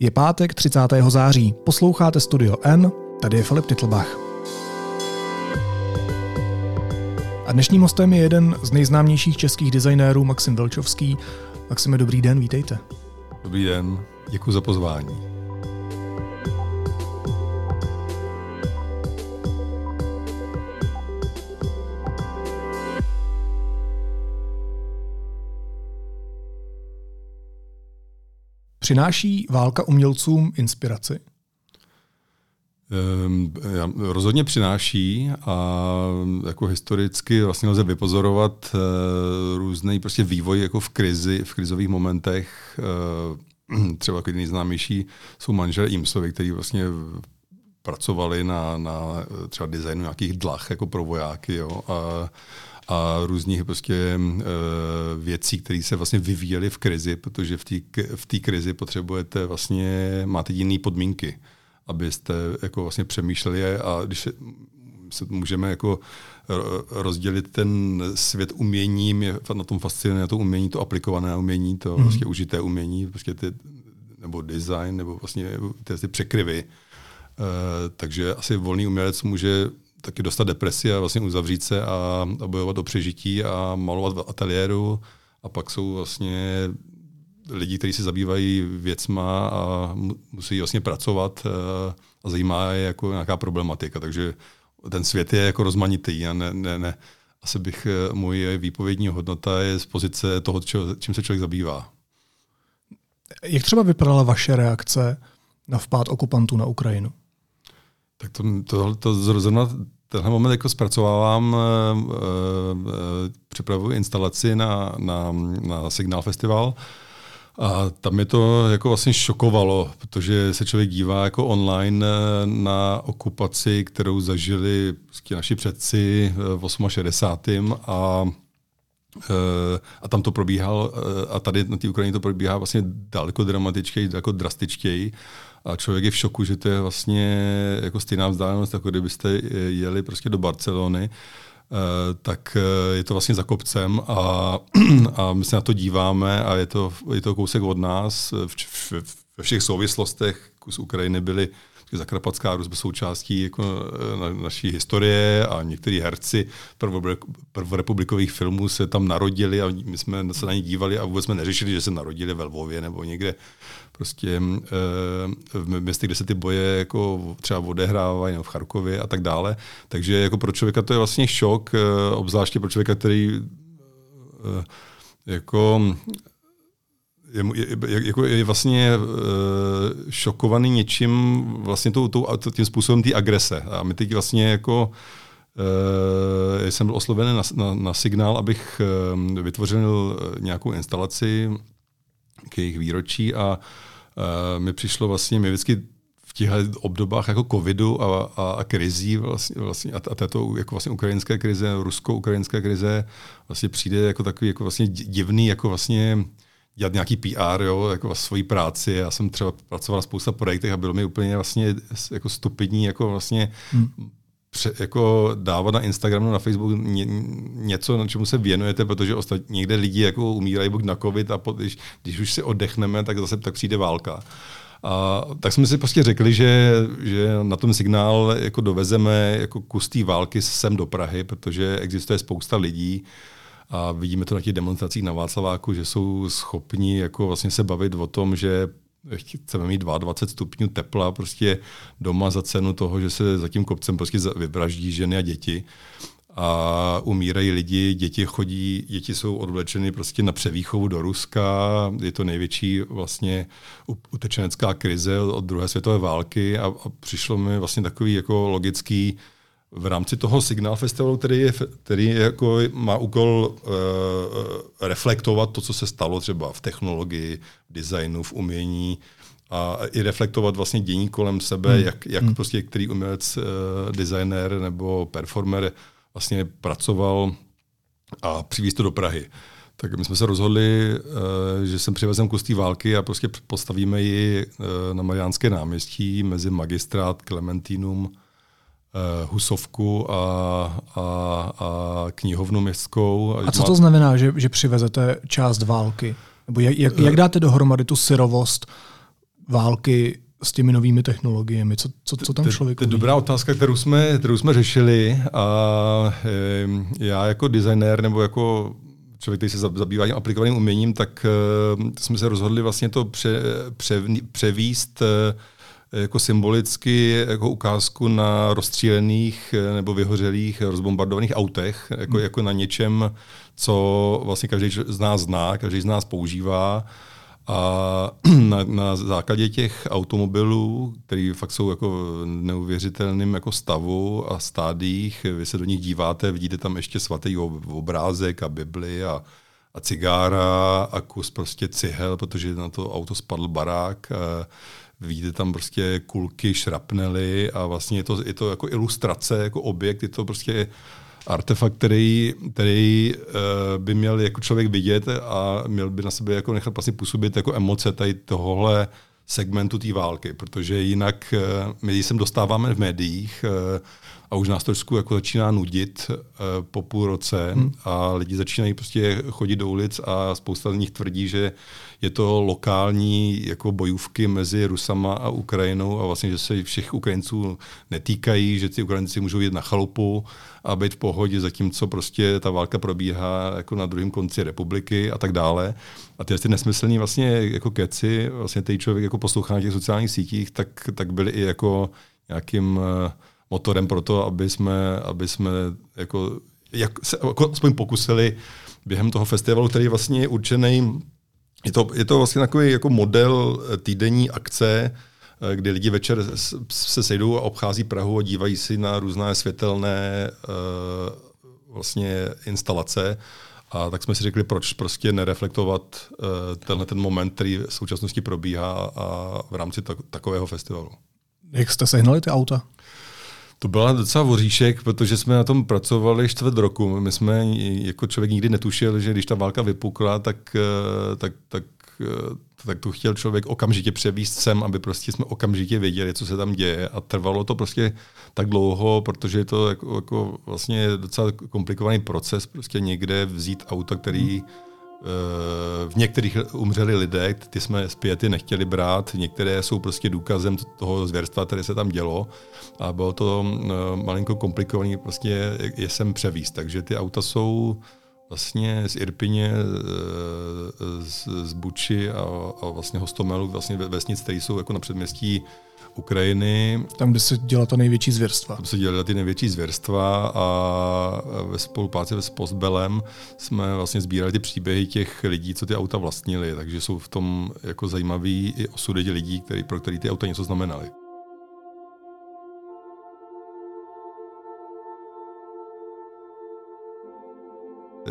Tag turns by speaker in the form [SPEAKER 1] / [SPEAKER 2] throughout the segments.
[SPEAKER 1] Je pátek 30. září. Posloucháte Studio N, tady je Filip Titlbach. A dnešním hostem je jeden z nejznámějších českých designérů Maxim Velčovský. Maxime, dobrý den, vítejte.
[SPEAKER 2] Dobrý den, děkuji za pozvání.
[SPEAKER 1] Přináší válka umělcům inspiraci?
[SPEAKER 2] Um, rozhodně přináší a jako historicky vlastně lze vypozorovat uh, různý prostě vývoj jako v krizi, v krizových momentech. Uh, třeba jako nejznámější jsou manželé Imsovi, kteří vlastně pracovali na, na třeba designu nějakých dlach jako pro vojáky. Jo, a, a různých prostě uh, věcí, které se vlastně vyvíjely v krizi, protože v té v krizi potřebujete vlastně, máte jiné podmínky, abyste jako vlastně přemýšleli a když se, se můžeme jako rozdělit ten svět uměním, je na tom fascinuje to umění, to aplikované umění, to mm. vlastně užité umění, prostě ty, nebo design, nebo vlastně ty, ty překryvy. Uh, takže asi volný umělec může taky dostat depresi a vlastně uzavřít se a, a bojovat o přežití a malovat v ateliéru. A pak jsou vlastně lidi, kteří se zabývají věcma a musí vlastně pracovat a, eh, a zajímá je jako nějaká problematika. Takže ten svět je jako rozmanitý a ne, ne, ne. Asi bych, eh, moje výpovědní hodnota je z pozice toho, čím se člověk zabývá.
[SPEAKER 1] Jak třeba vypadala vaše reakce na vpád okupantů na Ukrajinu?
[SPEAKER 2] Tak to, to, to zrovna tenhle moment jako zpracovávám, uh, uh, připravuji instalaci na, na, na Signál Festival a tam mě to jako vlastně šokovalo, protože se člověk dívá jako online na okupaci, kterou zažili naši předci v 68. a a tam to probíhal, a tady na té Ukrajině to probíhá vlastně daleko dramatičtěji, daleko drastičtěji a člověk je v šoku, že to je vlastně jako stejná vzdálenost, jako kdybyste jeli prostě do Barcelony, eh, tak eh, je to vlastně za kopcem a, a my se na to díváme a je to, je to kousek od nás. Ve všech souvislostech kus Ukrajiny byly Zakarpatská Rus byl součástí jako eh, na, naší historie a někteří herci prvorepublikových filmů se tam narodili a my jsme se na ně dívali a vůbec jsme neřešili, že se narodili ve Lvově nebo někde prostě e, v městě, kde se ty boje jako třeba odehrávají, nebo v Charkově a tak dále. Takže jako pro člověka to je vlastně šok, e, obzvláště pro člověka, který jako je, je, jako je vlastně e, šokovaný něčím, vlastně tou, tou, tím způsobem té agrese. A my teď vlastně jako e, jsem byl oslovený na, na, na signál, abych e, vytvořil nějakou instalaci k jejich výročí a e, mi přišlo vlastně, mi vždycky v těchto obdobách jako covidu a, a, a krizí vlastně, vlastně a, a této jako vlastně ukrajinské krize, rusko-ukrajinské krize vlastně přijde jako takový jako vlastně divný, jako vlastně dělat nějaký PR, jo, jako svoji práci. Já jsem třeba pracoval na spousta projektech a bylo mi úplně vlastně jako stupidní, jako vlastně hmm. pře, jako dávat na Instagramu, na Facebooku ně, něco, na čemu se věnujete, protože ostatní někde lidi jako umírají buď na covid a po, když, když už si oddechneme, tak zase tak přijde válka. A tak jsme si prostě řekli, že, že na tom signál jako dovezeme jako kus té války sem do Prahy, protože existuje spousta lidí, a vidíme to na těch demonstracích na Václaváku, že jsou schopni jako vlastně se bavit o tom, že chceme mít 22 stupňů tepla prostě doma za cenu toho, že se za tím kopcem prostě vybraždí ženy a děti. A umírají lidi, děti chodí, děti jsou odvlečeny prostě na převýchovu do Ruska, je to největší vlastně utečenecká krize od druhé světové války a, a přišlo mi vlastně takový jako logický v rámci toho Signál Festivalu, který, je, který jako má úkol uh, reflektovat to, co se stalo třeba v technologii, v designu, v umění a i reflektovat vlastně dění kolem sebe, hmm. jak, jak hmm. prostě který umělec, uh, designer nebo performer vlastně pracoval a přivízt to do Prahy. Tak my jsme se rozhodli, uh, že jsem přivezem kus té války a prostě postavíme ji uh, na Mariánské náměstí mezi magistrát, Klementínum, Husovku a, a, a knihovnu městskou.
[SPEAKER 1] A co to znamená, že, že přivezete část války? Nebo jak, jak, jak dáte dohromady tu syrovost války s těmi novými technologiemi? Co, co, co tam člověk
[SPEAKER 2] To je dobrá otázka, kterou jsme, kterou jsme řešili a já jako designér nebo jako člověk, který se zabývá tím aplikovaným uměním, tak uh, jsme se rozhodli vlastně to pře, pře, převíst uh, jako symbolicky jako ukázku na rozstřílených eh, nebo vyhořelých, rozbombardovaných autech, jako, hmm. jako na něčem, co vlastně každý z nás zná, každý z nás používá a na, na základě těch automobilů, které fakt jsou jako v neuvěřitelném jako stavu a stádích, vy se do nich díváte, vidíte tam ještě svatý obrázek a Bibli a, a cigára a kus prostě cihel, protože na to auto spadl barák. A vidíte tam prostě kulky, šrapnely a vlastně je to, je to jako ilustrace, jako objekt, je to prostě artefakt, který, který uh, by měl jako člověk vidět a měl by na sebe jako nechat vlastně působit jako emoce tady tohohle segmentu té války, protože jinak uh, my se dostáváme v médiích uh, a už nás trošku jako začíná nudit uh, po půl roce hmm. a lidi začínají prostě chodit do ulic a spousta z nich tvrdí, že je to lokální jako bojůvky mezi Rusama a Ukrajinou a vlastně, že se všech Ukrajinců netýkají, že ty Ukrajinci můžou jít na chalupu a být v pohodě, zatímco prostě ta válka probíhá jako na druhém konci republiky a tak dále. A ty, ty nesmyslný vlastně jako keci, vlastně ten člověk jako poslouchá na těch sociálních sítích, tak, tak byly i jako nějakým uh, motorem pro to, aby jsme, aby jsme jako, jak se jako aspoň pokusili během toho festivalu, který vlastně je určený, je to, je to vlastně takový jako model týdenní akce, eh, kdy lidi večer se sejdou a obchází Prahu a dívají si na různé světelné uh, vlastně instalace. A tak jsme si řekli, proč prostě nereflektovat uh, tenhle ten moment, který v současnosti probíhá a v rámci tak, takového festivalu.
[SPEAKER 1] Jak jste sehnali ty auta?
[SPEAKER 2] To byla docela voříšek, protože jsme na tom pracovali čtvrt roku. My jsme jako člověk nikdy netušil, že když ta válka vypukla, tak, eh, tak, tak, eh, tak tu chtěl člověk okamžitě převíst sem, aby prostě jsme okamžitě věděli, co se tam děje. A trvalo to prostě tak dlouho, protože je to jako, jako vlastně docela komplikovaný proces, prostě někde vzít auto, který hmm v některých umřeli lidé, ty jsme zpěty nechtěli brát, některé jsou prostě důkazem toho zvěrstva, které se tam dělo a bylo to eh, malinko komplikované prostě je sem převíst. Takže ty auta jsou vlastně z Irpině, eh, z, z Buči a, a vlastně Hostomelu, vlastně vesnic, které jsou jako na předměstí Ukrajiny.
[SPEAKER 1] Tam, kde se dělá ta největší zvěrstva.
[SPEAKER 2] Tam se dělala ty největší zvěrstva a ve spolupráci s Postbelem jsme vlastně sbírali ty příběhy těch lidí, co ty auta vlastnili, takže jsou v tom jako zajímavý i osudy lidí, který, pro který ty auta něco znamenaly.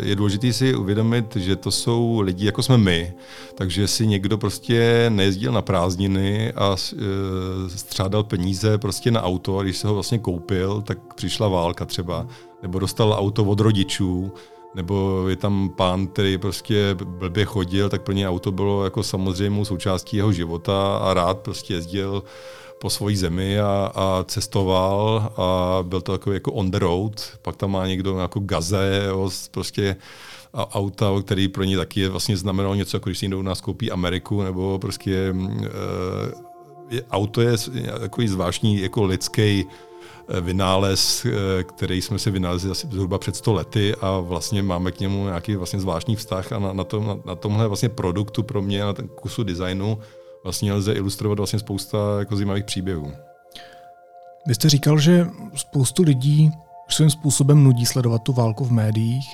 [SPEAKER 2] Je důležité si uvědomit, že to jsou lidi, jako jsme my, takže si někdo prostě nejezdil na prázdniny a e, střádal peníze prostě na auto a když se ho vlastně koupil, tak přišla válka třeba, nebo dostal auto od rodičů, nebo je tam pán, který prostě blbě chodil, tak pro ně auto bylo jako samozřejmou součástí jeho života a rád prostě jezdil po svojí zemi a, a cestoval a byl to takový jako on the road. Pak tam má někdo jako gaze, jo, prostě a auta, který pro ně taky je, vlastně znamenalo něco, jako když si někdo u nás koupí Ameriku, nebo prostě je, auto je takový zvláštní jako lidský eh, vynález, eh, který jsme si vynalezli asi zhruba před 100 lety a vlastně máme k němu nějaký vlastně zvláštní vztah a na, na, tom, na, na tomhle vlastně produktu pro mě, na ten kusu designu, vlastně lze ilustrovat vlastně spousta jako zajímavých příběhů.
[SPEAKER 1] Vy jste říkal, že spoustu lidí svým způsobem nudí sledovat tu válku v médiích,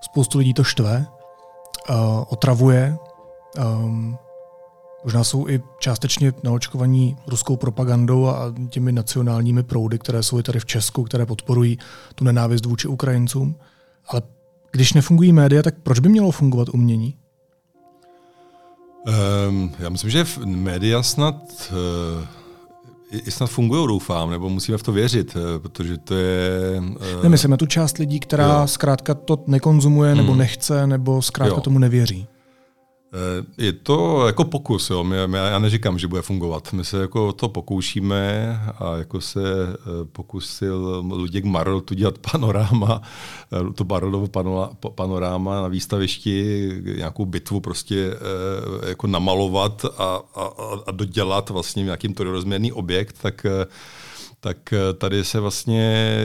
[SPEAKER 1] spoustu lidí to štve, uh, otravuje, um, možná jsou i částečně naočkovaní ruskou propagandou a těmi nacionálními proudy, které jsou i tady v Česku, které podporují tu nenávist vůči Ukrajincům. Ale když nefungují média, tak proč by mělo fungovat umění?
[SPEAKER 2] Um, já myslím, že média snad uh, i snad fungují, doufám, nebo musíme v to věřit, uh, protože to je...
[SPEAKER 1] Uh, Nemyslím na tu část lidí, která jo. zkrátka to nekonzumuje, nebo hmm. nechce, nebo zkrátka jo. tomu nevěří.
[SPEAKER 2] Eh, je to jako pokus, jo. My, já neříkám, že bude fungovat. My se jako to pokoušíme a jako se eh, pokusil Luděk Marl tu dělat panoráma, eh, to Marlovo panoráma na výstavišti, nějakou bitvu prostě jako namalovat a, a, a dodělat vlastně nějakým trojrozměrný objekt, tak tak eh, tady se vlastně,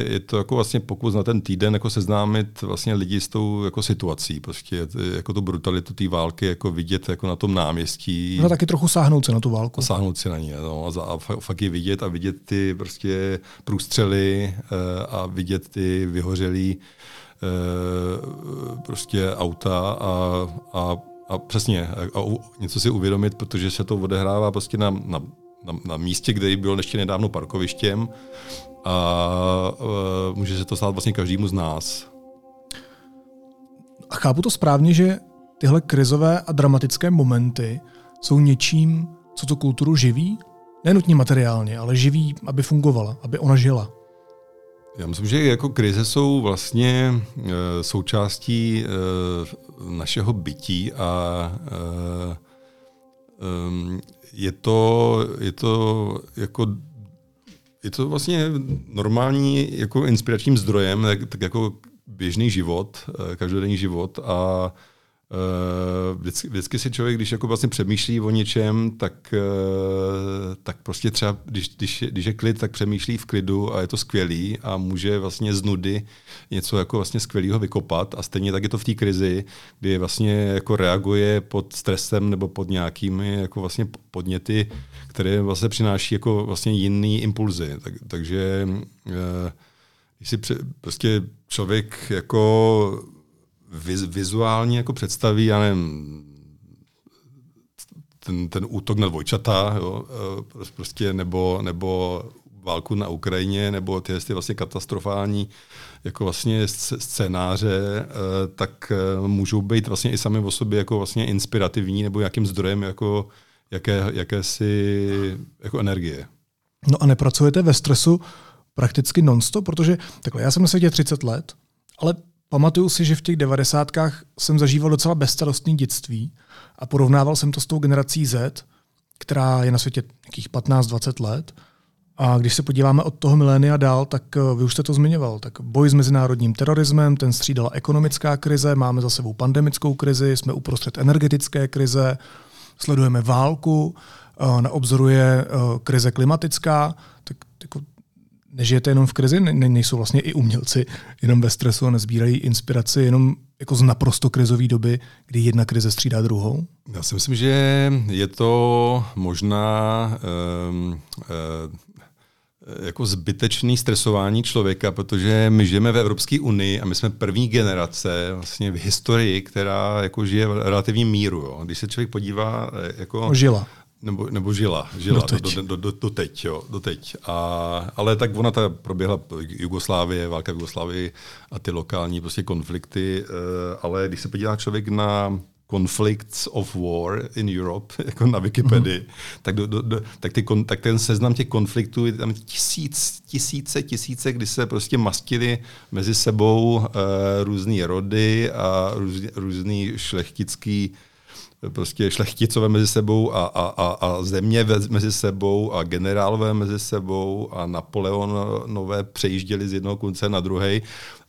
[SPEAKER 2] je to jako vlastně pokus na ten týden jako seznámit vlastně lidi s tou jako situací, prostě jako tu brutalitu té války jako vidět jako na tom náměstí.
[SPEAKER 1] No taky trochu sáhnout se na tu válku.
[SPEAKER 2] Sáhnout si na ní, no, a, a fakt je vidět a vidět ty prostě průstřely eh, a vidět ty vyhořelý eh, prostě auta a, a a přesně, a, a něco si uvědomit, protože se to odehrává prostě na, na na, na místě, kde byl ještě nedávno parkovištěm a uh, může se to stát vlastně každému z nás.
[SPEAKER 1] A chápu to správně, že tyhle krizové a dramatické momenty jsou něčím, co tu kulturu živí? Nenutně materiálně, ale živí, aby fungovala, aby ona žila.
[SPEAKER 2] Já myslím, že jako krize jsou vlastně e, součástí e, našeho bytí a e, je to, je to jako je to vlastně normální jako inspiračním zdrojem, tak, tak jako běžný život, eh, každodenní život a vždycky, vždycky si člověk, když jako vlastně přemýšlí o něčem, tak, eh, tak prostě třeba, když, když, když je klid, tak přemýšlí v klidu a je to skvělý a může vlastně z nudy něco jako vlastně skvělého vykopat a stejně tak je to v té krizi, kdy vlastně jako reaguje pod stresem nebo pod nějakými jako vlastně podněty, které vlastně přináší jako vlastně jiný impulzy. Tak, takže eh, když si prostě člověk jako vizuálně jako představí, já nevím, ten, ten útok na dvojčata, jo, e, prostě, nebo, nebo válku na Ukrajině, nebo ty, ty vlastně katastrofální jako vlastně scénáře, e, tak e, můžou být vlastně i sami o sobě jako vlastně inspirativní nebo jakým zdrojem jako jaké, jakési jako energie.
[SPEAKER 1] No a nepracujete ve stresu prakticky nonstop, protože takhle, já jsem na světě 30 let, ale Pamatuju si, že v těch devadesátkách jsem zažíval docela bezstarostný dětství a porovnával jsem to s tou generací Z, která je na světě nějakých 15-20 let. A když se podíváme od toho milénia dál, tak eh, vy už jste to zmiňoval, tak boj s mezinárodním terorismem, ten střídala ekonomická krize, máme za sebou pandemickou krizi, jsme uprostřed energetické krize, sledujeme válku, eh, na obzoru je eh, krize klimatická, tak jako nežijete jenom v krizi, ne, nejsou vlastně i umělci jenom ve stresu a nezbírají inspiraci jenom jako z naprosto krizové doby, kdy jedna krize střídá druhou?
[SPEAKER 2] Já si myslím, že je to možná um, um, jako zbytečný stresování člověka, protože my žijeme v Evropské unii a my jsme první generace vlastně v historii, která jako žije v relativním míru. Jo. Když se člověk podívá eh, jako
[SPEAKER 1] Žila.
[SPEAKER 2] Nebo, nebo žila, žila do, teď. Do, do, do, do, teď, jo, do teď. A, ale tak ona ta proběhla Jugoslávie, válka v Jugoslávii a ty lokální prostě konflikty, uh, ale když se podívá člověk na Conflicts of War in Europe, jako na Wikipedii, mm-hmm. tak, do, do, do, tak, ty, tak ten seznam těch konfliktů je tam tisíc, tisíce, tisíce, kdy se prostě mastili mezi sebou uh, různé rody a růz, různý šlechtický prostě šlechticové mezi sebou a, a, a, a země mezi sebou a generálové mezi sebou a Napoleonové přejížděli z jednoho konce na druhý,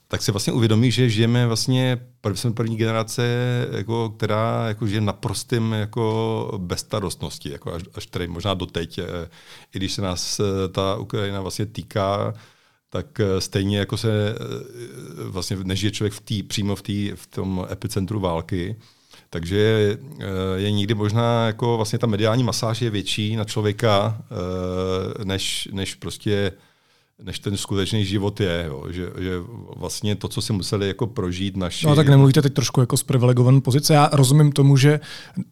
[SPEAKER 2] tak si vlastně uvědomí, že žijeme vlastně, jsme první generace, jako, která jako žije naprostým jako bezstarostnosti, jako až, až tady možná doteď. Eh, I když se nás eh, ta Ukrajina vlastně týká, tak eh, stejně jako se vlastně nežije člověk v tý, přímo v, tý, v tom epicentru války, takže je, eh, je někdy možná jako vlastně ta mediální masáž je větší na člověka, eh, než, než prostě než ten skutečný život je. Jo. Že, že vlastně to, co si museli jako prožít naši...
[SPEAKER 1] No tak nemluvíte teď trošku jako z privilegované pozice. Já rozumím tomu, že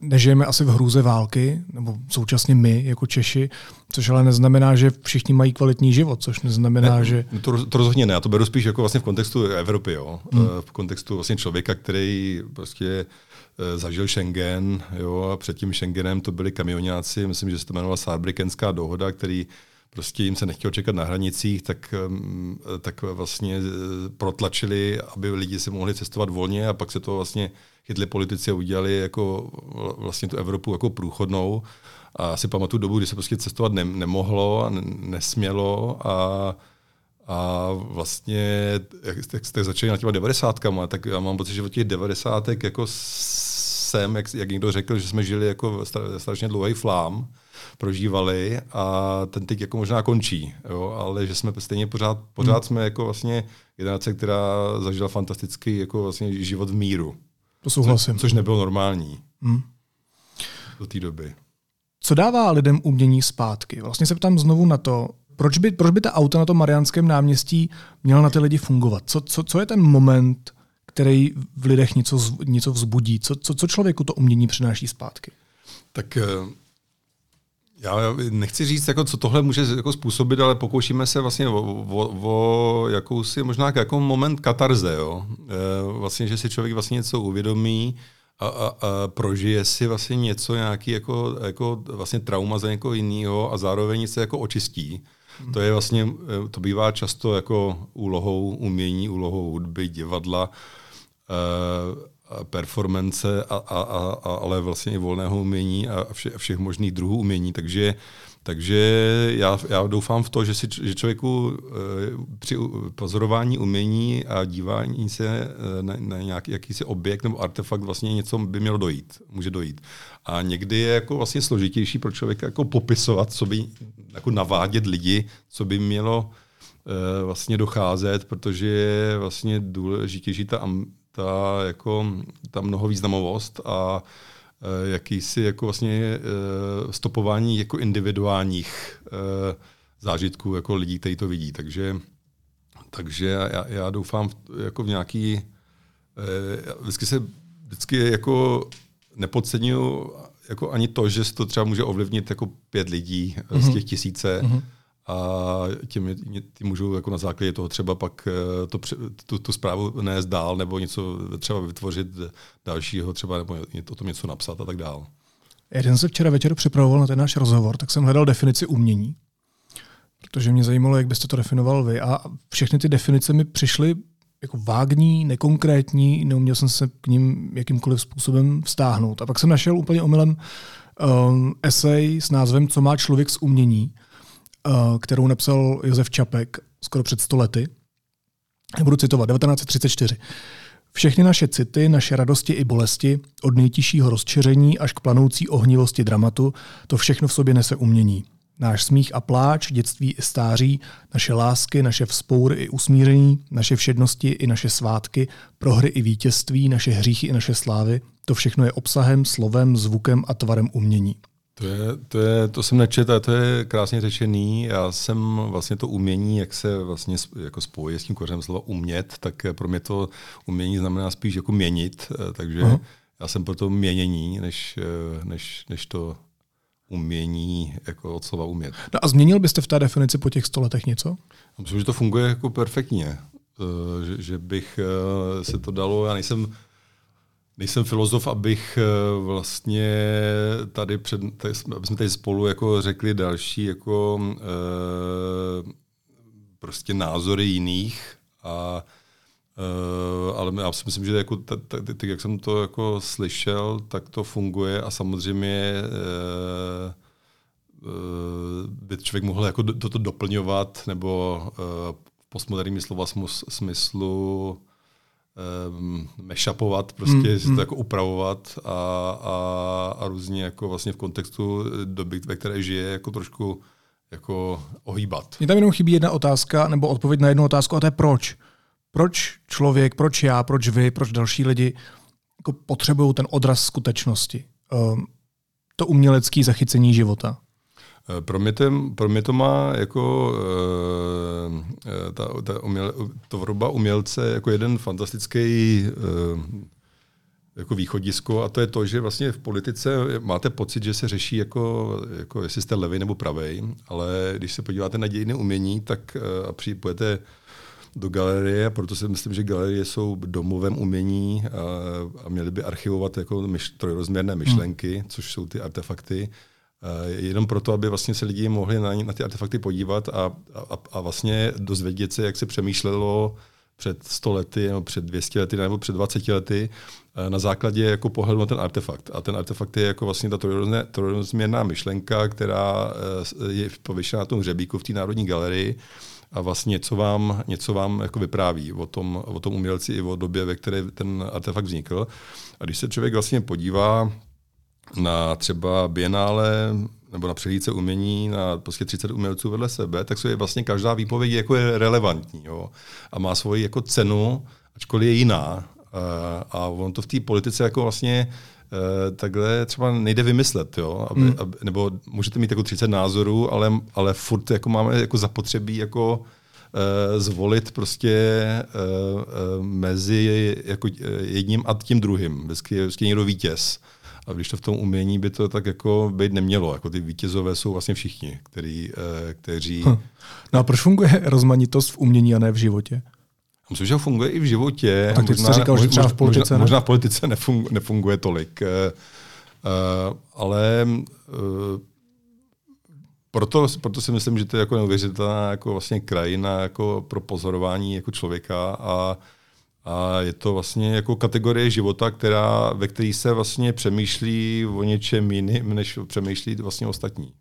[SPEAKER 1] nežijeme asi v hrůze války, nebo současně my jako Češi, což ale neznamená, že všichni mají kvalitní život, což neznamená,
[SPEAKER 2] ne,
[SPEAKER 1] že...
[SPEAKER 2] To, to rozhodně ne, já to beru spíš jako vlastně v kontextu Evropy, jo. Hmm. v kontextu vlastně člověka, který prostě Eh, zažil Schengen, jo, a před tím Schengenem to byli kamionáci, myslím, že se to jmenovala Saarbrückenská dohoda, který prostě jim se nechtělo čekat na hranicích, tak, tak vlastně protlačili, aby lidi se mohli cestovat volně a pak se to vlastně chytli politici a udělali jako vlastně tu Evropu jako průchodnou. A si pamatuju dobu, kdy se prostě cestovat ne, nemohlo a nesmělo a a vlastně, jak, jak jste začali na těma devadesátkama, tak já mám pocit, že od těch devadesátek jako jsem, jak, jak někdo řekl, že jsme žili jako strašně dlouhý flám, prožívali a ten teď jako možná končí, jo, ale že jsme stejně pořád, pořád hmm. jsme jako vlastně generace, která zažila fantastický jako vlastně život v míru.
[SPEAKER 1] To souhlasím.
[SPEAKER 2] Co, což nebylo normální hmm. do té doby.
[SPEAKER 1] Co dává lidem umění zpátky? Vlastně se ptám znovu na to, proč by, proč by ta auto na tom Mariánském náměstí měla na ty lidi fungovat? Co, co, co je ten moment, který v lidech něco, něco vzbudí? Co, co, co člověku to umění přináší zpátky?
[SPEAKER 2] Tak eh, já nechci říct, jako, co tohle může jako způsobit, ale pokoušíme se vlastně o, o, o jakousi možná jako moment katarze. Jo? E, vlastně, že si člověk vlastně něco uvědomí a, a, a prožije si vlastně něco, nějaký jako, jako vlastně trauma za někoho jiného a zároveň se jako očistí. To je vlastně, eh, to bývá často jako úlohou umění, úlohou hudby, divadla, performance, a, a, a, ale vlastně i volného umění a vše, všech možných druhů umění. Takže takže já, já doufám v to, že, si, že člověku e, při pozorování umění a dívání se e, na, na nějaký jakýsi objekt nebo artefakt vlastně něco by mělo dojít, může dojít. A někdy je jako vlastně složitější pro člověka jako popisovat, co by, jako navádět lidi, co by mělo vlastně docházet, protože je vlastně důležitější ta, ta, jako, ta mnohovýznamovost a Eh, jakýsi jako vlastně eh, stopování jako individuálních eh, zážitků jako lidí, kteří to vidí. Takže, takže já, já doufám v, jako v nějaký, vždycky se vždycky jako nepodceňuju jako ani to, že se to třeba může ovlivnit jako pět lidí mm-hmm. z mhm. těch tisíce. Mm-hmm a tím, tím můžou jako na základě toho třeba pak eh, to, tu, tu zprávu nést dál nebo něco třeba vytvořit dalšího třeba nebo o tom něco napsat a tak dál.
[SPEAKER 1] Jsem se včera večer připravoval na ten náš rozhovor, tak jsem hledal definici umění, protože mě zajímalo, jak byste to definoval vy a všechny ty definice mi přišly jako vágní, nekonkrétní, neuměl jsem se k ním jakýmkoliv způsobem vztáhnout. A pak jsem našel úplně omylem um, esej s názvem Co má člověk z umění. Eh, kterou napsal Josef Čapek skoro před stolety. Budu citovat, 1934. Všechny naše city, naše radosti i bolesti, od nejtižšího rozčeření až k planoucí ohnivosti dramatu, to všechno v sobě nese umění. Náš smích a pláč, dětství i stáří, naše lásky, naše vzpoury i usmíření, naše všednosti i naše svátky, prohry i vítězství, naše hříchy i naše slávy, to všechno je obsahem, slovem, zvukem a tvarem umění.
[SPEAKER 2] To, je, to, je, to jsem nečet a to je krásně řečený. Já jsem vlastně to umění, jak se vlastně jako spojí s tím kořenem slova umět, tak pro mě to umění znamená spíš jako měnit, eh, takže uh-huh. já jsem pro to měnění, než, eh, než, než to umění jako od slova umět.
[SPEAKER 1] No a změnil byste v té definici po těch sto letech něco?
[SPEAKER 2] Myslím, že to funguje jako perfektně. Eh, že, že bych se to dalo, já nejsem Nejsem filozof, abych eh, vlastně tady před, aby jsme tady spolu jako řekli další jako e, prostě názory jiných a e, ale já si myslím, že jako tak, jak jsem to jako slyšel, tak to funguje a samozřejmě e, by člověk mohl jako toto doplňovat nebo v postmoderním slova smyslu um, prostě mm, si mm. to jako upravovat a, a, a různě jako vlastně v kontextu doby, ve které žije, jako trošku jako ohýbat.
[SPEAKER 1] Mně tam jenom chybí jedna otázka, nebo odpověď na jednu otázku, a to je proč. Proč člověk, proč já, proč vy, proč další lidi jako potřebují ten odraz skutečnosti? Um, to umělecké zachycení života.
[SPEAKER 2] Eh, pro mě, ten, pro mě to má jako uh, ta, ta uměle, tvorba umělce jako jeden fantastický uh, jako východisko a to je to, že vlastně v politice máte pocit, že se řeší jako, jako jestli jste levý nebo pravý, ale když se podíváte na dějiny umění, tak a přijďte do galerie, proto si myslím, že galerie jsou domovem umění a, a měly by archivovat jako myš, trojrozměrné myšlenky, hmm. což jsou ty artefakty, jenom proto, aby vlastně se lidi mohli na, na ty artefakty podívat a, a, a vlastně dozvědět se, jak se přemýšlelo před 100 lety, nebo před 200 lety, nebo před 20 lety, na základě jako pohledu na ten artefakt. A ten artefakt je jako vlastně ta trojrozměrná myšlenka, která je pověšená na tom hřebíku v té Národní galerii a vlastně něco vám, něco vám jako vypráví o tom, o tom umělci i o době, ve které ten artefakt vznikl. A když se člověk vlastně podívá na třeba bienále nebo na přehlídce umění na prostě 30 umělců vedle sebe, tak je vlastně každá výpověď jako je relevantní jo? a má svoji jako cenu, ačkoliv je jiná. A on to v té politice jako vlastně Eh, takhle třeba nejde vymyslet, jo? Aby, hmm. aby, nebo můžete mít jako 30 názorů, ale, ale furt jako máme jako zapotřebí jako uh, zvolit prostě uh, uh, mezi jako jedním a tím druhým. Vždycky je vždycky někdo vítěz. A když to v tom umění by to tak jako být nemělo. Jako ty vítězové jsou vlastně všichni, který, kteří... Hm.
[SPEAKER 1] No a proč funguje rozmanitost v umění a ne v životě?
[SPEAKER 2] Myslím, že funguje i v životě.
[SPEAKER 1] Tak ty možná, jsi říkal, že třeba v politice
[SPEAKER 2] možná, ne? možná v politice nefunguje, nefunguje tolik. Uh, ale uh, proto, proto si myslím, že to je jako neuvěřitelná jako vlastně krajina jako pro pozorování jako člověka a, a je to vlastně jako kategorie života, která, ve které se vlastně přemýšlí o něčem jiným, než přemýšlí vlastně ostatní.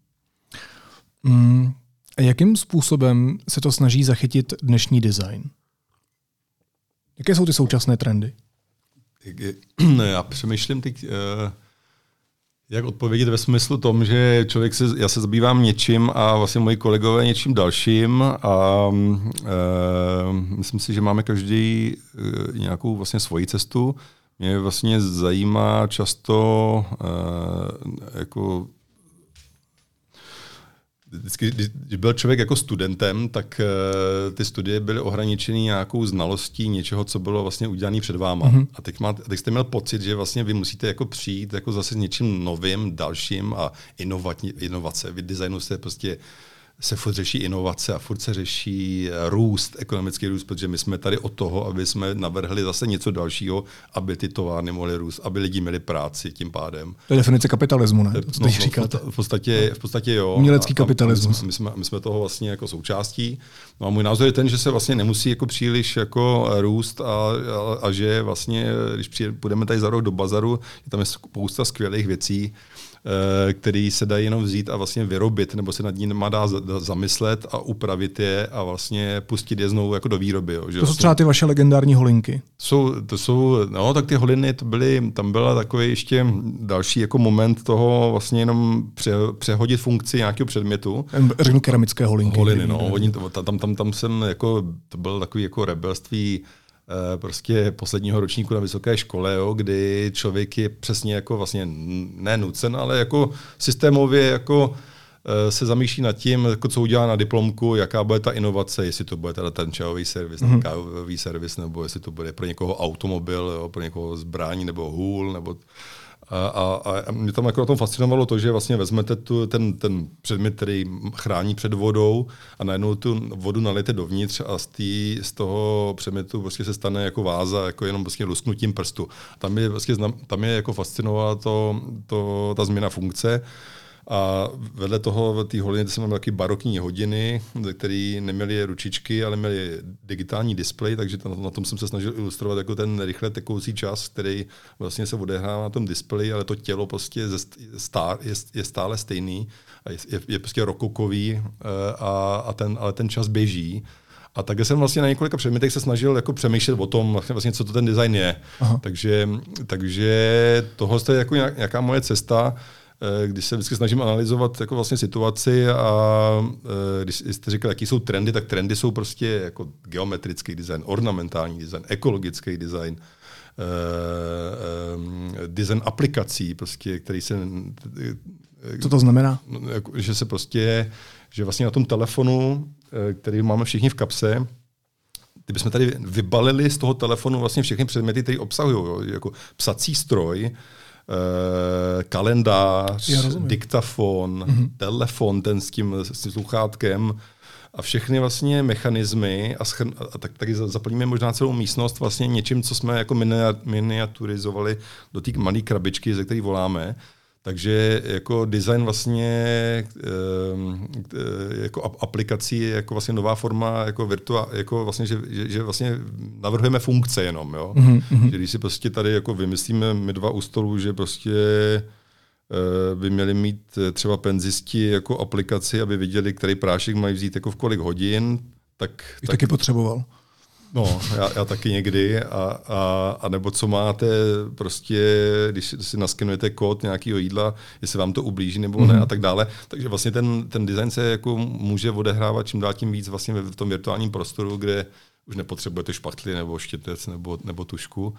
[SPEAKER 1] Mm, jakým způsobem se to snaží zachytit dnešní design? Jaké jsou ty současné trendy?
[SPEAKER 2] Já přemýšlím teď, eh, jak odpovědět ve smyslu tom, že člověk se, já se zabývám něčím a vlastně moji kolegové něčím dalším a e, myslím si, že máme každý e, nějakou vlastně svoji cestu. Mě vlastně zajímá často e, jako vždycky, když byl člověk jako studentem, tak uh, ty studie byly ohraničeny nějakou znalostí něčeho, co bylo vlastně udělané před váma. Mm-hmm. A teď, má, teď jste měl pocit, že vlastně vy musíte jako přijít jako zase s něčím novým, dalším a inovat, inovace. Vy designu jste prostě se furt řeší inovace a furt se řeší růst, ekonomický růst, protože my jsme tady od toho, aby jsme navrhli zase něco dalšího, aby ty továrny mohly růst, aby lidi měli práci tím pádem.
[SPEAKER 1] To je definice kapitalismu, ne? To,
[SPEAKER 2] no, no, v, podstatě, v podstatě jo.
[SPEAKER 1] Umělecký kapitalismus.
[SPEAKER 2] My, jsme, my jsme toho vlastně jako součástí. No a můj názor je ten, že se vlastně nemusí jako příliš jako růst a, a, a že vlastně, když přijde, půjdeme tady za rok do bazaru, je tam je spousta skvělých věcí, Eh, který se dají jenom vzít a vlastně vyrobit, nebo se nad nimi dá zamyslet a upravit je a vlastně pustit je znovu jako do výroby. Jo,
[SPEAKER 1] že to jsou třeba ty vaše legendární holinky.
[SPEAKER 2] Jsou, to jsou, no tak ty holiny, to byly, tam byla takový ještě další jako moment toho vlastně jenom pře, přehodit funkci nějakého předmětu.
[SPEAKER 1] Řeknu keramické holinky.
[SPEAKER 2] Holiny, no, oni, tam, tam, tam jsem jako, to byl takový jako rebelství Eh, prostě posledního ročníku na vysoké škole, jo, kdy člověk je přesně jako vlastně nenucen, ale jako systémově jako eh, se zamýšlí nad tím, jako co udělá na diplomku, jaká bude ta inovace, jestli to bude teda ten čajový servis, mm-hmm. kávový servis, nebo jestli to bude pro někoho automobil, jo, pro někoho zbraní nebo hůl, nebo a, a, a mě tam jako na tom fascinovalo to, že vlastně vezmete tu, ten, ten předmět, který chrání před vodou a najednou tu vodu nalijete dovnitř a z, tý, z toho předmětu prostě se stane jako váza, jako jenom prostě lusknutím prstu. Tam je, vlastně, tam je jako fascinovala to, to, ta změna funkce. A vedle toho té holiny jsem měl taky barokní hodiny, které neměly ručičky, ale měly digitální displej, takže na tom jsem se snažil ilustrovat jako ten rychle tekoucí čas, který vlastně se odehrává na tom displeji, ale to tělo prostě je stále stejný, je, je, je prostě rokokový eh, a, a ten, ale ten čas běží. A také jsem vlastně na několika předmětech se snažil jako přemýšlet o tom, vlastně, co to ten design je. Aha. Takže, takže tohle je jako nějaká moje cesta, když se vždycky snažím analyzovat jako vlastně situaci a eh, když jste říkal, jaký jsou trendy, tak trendy jsou prostě jako geometrický design, ornamentální design, ekologický design, uh, design aplikací, prostě, který se...
[SPEAKER 1] Co to znamená?
[SPEAKER 2] No, jako, že se prostě, že vlastně na tom telefonu, který máme všichni v kapse, kdybychom tady vybalili z toho telefonu vlastně všechny předměty, které obsahují, jako psací stroj, Eh, kalendář, diktafon, mm-hmm. telefon, ten s tím, s tím sluchátkem a všechny vlastně mechanismy a, schr- a tak taky zaplníme možná celou místnost vlastně něčím, co jsme jako miniaturizovali do té malé krabičky, ze které voláme, Takže jako design vlastně jako aplikací je jako vlastně nová forma jako virtua, jako vlastně, že, že, že vlastně navrhujeme funkce jenom, jo. Mm-hmm. Že když si prostě tady jako vymyslíme my dva u stolu, že prostě Eh, by měli mít eh, třeba penzisti jako aplikaci, aby viděli, který prášek mají vzít jako v kolik hodin. Tak,
[SPEAKER 1] tak taky potřeboval.
[SPEAKER 2] No, já, já taky někdy. A, a, a nebo co máte prostě, když si naskenujete kód nějakého jídla, jestli vám to ublíží nebo mm-hmm. ne mhm. a tak dále. Takže vlastně ten, ten design se jako může odehrávat čím dál tím víc vlastně v tom virtuálním prostoru, kde už nepotřebujete špachtli nebo štětec nebo, nebo tušku.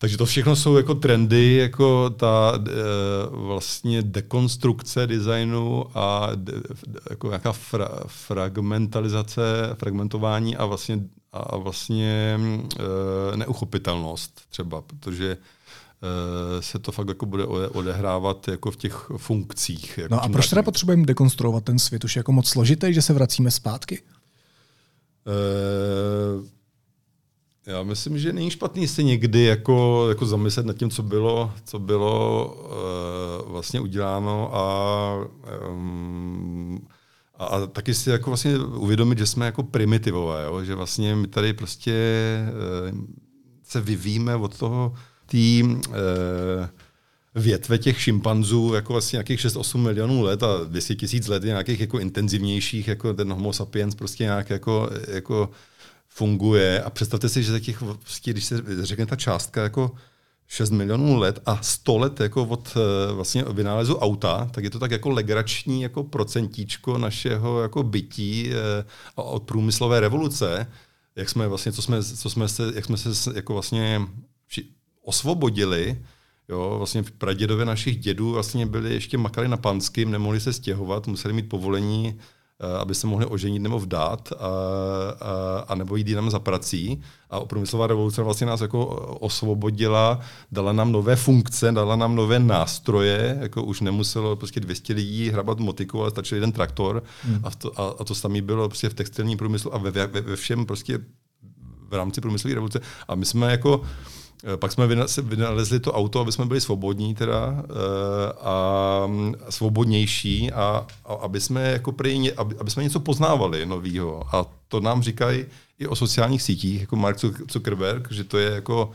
[SPEAKER 2] Takže to všechno jsou jako trendy, jako ta e, vlastně dekonstrukce designu a de, jako nějaká fra, fragmentalizace, fragmentování a vlastně, a vlastně e, neuchopitelnost třeba, protože e, se to fakt jako bude odehrávat jako v těch funkcích. Jako
[SPEAKER 1] no a proč teda potřebujeme dekonstruovat ten svět? Už je jako moc složitý, že se vracíme zpátky?
[SPEAKER 2] E, já myslím, že není špatný si někdy jako, jako zamyslet nad tím, co bylo, co bylo uh, vlastně uděláno a, um, a, a taky si jako vlastně uvědomit, že jsme jako primitivové, jo? že vlastně my tady prostě uh, se vyvíjíme od toho tý uh, větve těch šimpanzů jako vlastně nějakých 6-8 milionů let a 200 tisíc let je nějakých jako intenzivnějších, jako ten homo sapiens prostě nějak jako, jako funguje a představte si, že těch, prostě, když se řekne ta částka jako 6 milionů let a 100 let jako od eh, vlastně vynálezu auta, tak je to tak jako legrační jako procentíčko našeho jako bytí eh, od průmyslové revoluce, jak jsme vlastně, co jsme, co jsme se, jak jsme se jako vlastně osvobodili, Jo, vlastně v pradědově našich dědů vlastně byli ještě makali na Panským, nemohli se stěhovat, museli mít povolení aby se mohli oženit nebo vdát, a, a, a nebo jít jinam za prací. A průmyslová revoluce vlastně nás jako osvobodila, dala nám nové funkce, dala nám nové nástroje, jako už nemuselo prostě 200 lidí hrabat motiku, ale stačil jeden traktor hmm. a, to, a, a to samé bylo prostě v textilním průmyslu a ve, ve, ve všem prostě v rámci průmyslové revoluce. A my jsme jako Eh, pak jsme vynalezli to auto, aby jsme byli svobodní teda eh, a svobodnější a, a aby jsme jako prý, aby, jsme něco poznávali novýho. A to nám říkají i o sociálních sítích, jako Mark Zuckerberg, že to je jako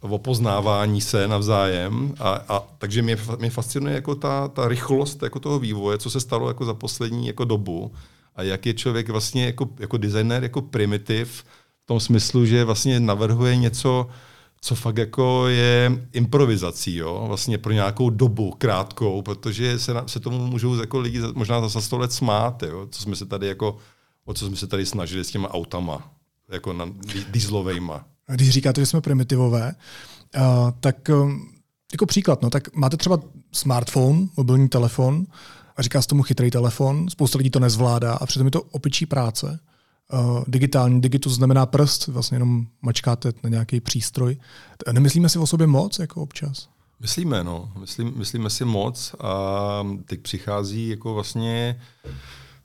[SPEAKER 2] o poznávání se navzájem. A, a takže mě, mě fascinuje jako ta, ta rychlost jako toho vývoje, co se stalo jako za poslední jako dobu a jak je člověk vlastně jako, jako designer jako primitiv v tom smyslu, že vlastně navrhuje něco, co fakt jako je improvizací, jo? vlastně pro nějakou dobu krátkou, protože se, na, se tomu můžou jako lidi možná za 100 let smát, jo? co jsme se tady jako, o co jsme se tady snažili s těma autama, jako na dieselovejma.
[SPEAKER 1] Když říkáte, že jsme primitivové, uh, tak um, jako příklad, no, tak máte třeba smartphone, mobilní telefon, a říká se tomu chytrý telefon, spousta lidí to nezvládá a přitom je to opičí práce uh, digitální. Digitus znamená prst, vlastně jenom mačkáte na nějaký přístroj. Nemyslíme si o sobě moc jako občas?
[SPEAKER 2] Myslíme, no. Myslím, myslíme si moc a teď přichází jako vlastně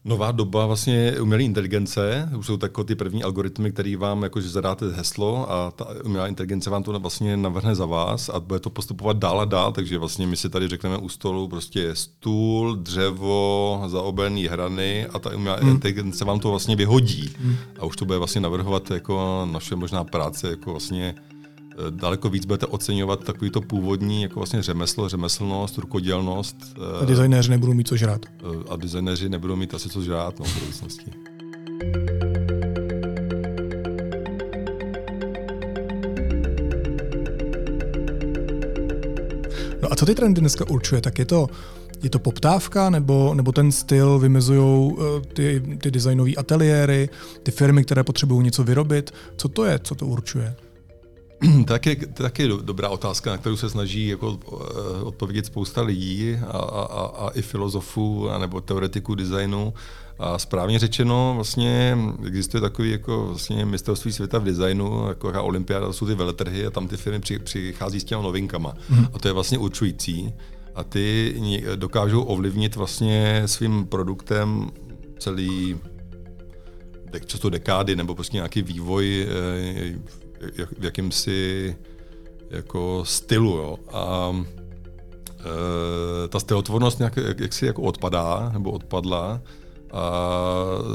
[SPEAKER 2] nová doba vlastně umělé inteligence. Už jsou takové ty první algoritmy, které vám jakože zadáte heslo a ta umělá inteligence vám to vlastně navrhne za vás a bude to postupovat dál a dál, takže vlastně my si tady řekneme u stolu prostě stůl, dřevo, zaobený hrany a ta umělá hmm. inteligence vám to vlastně vyhodí. Hmm. A už to bude vlastně navrhovat jako naše možná práce jako vlastně daleko víc budete oceňovat takový to původní jako vlastně řemeslo, řemeslnost, rukodělnost.
[SPEAKER 1] A designéři nebudou mít co žrát.
[SPEAKER 2] Eh, a designéři nebudou mít asi co žrát no, v budoucnosti.
[SPEAKER 1] No a co ty trendy dneska určuje? Tak je to, je to poptávka, nebo, nebo ten styl vymezují uh, ty, ty designové ateliéry, ty firmy, které potřebují něco vyrobit? Co to je, co to určuje?
[SPEAKER 2] tak je, tak je dobrá otázka, na kterou se snaží jako, eh, odpovědět spousta lidí a, a, a i filozofů nebo teoretiků designu. A správně řečeno, vlastně existuje takový jako vlastně mistrovství světa v designu, jako olympiáda, to jsou ty veletrhy a tam ty firmy při, přichází s těma novinkama. Hmm. A to je vlastně určující. A ty dokážou ovlivnit vlastně svým produktem celý často dekády nebo prostě nějaký vývoj eh, v jakýmsi jako stylu. Jo. A ta steotvornost nějak jak, jak si jako odpadá, nebo odpadla, a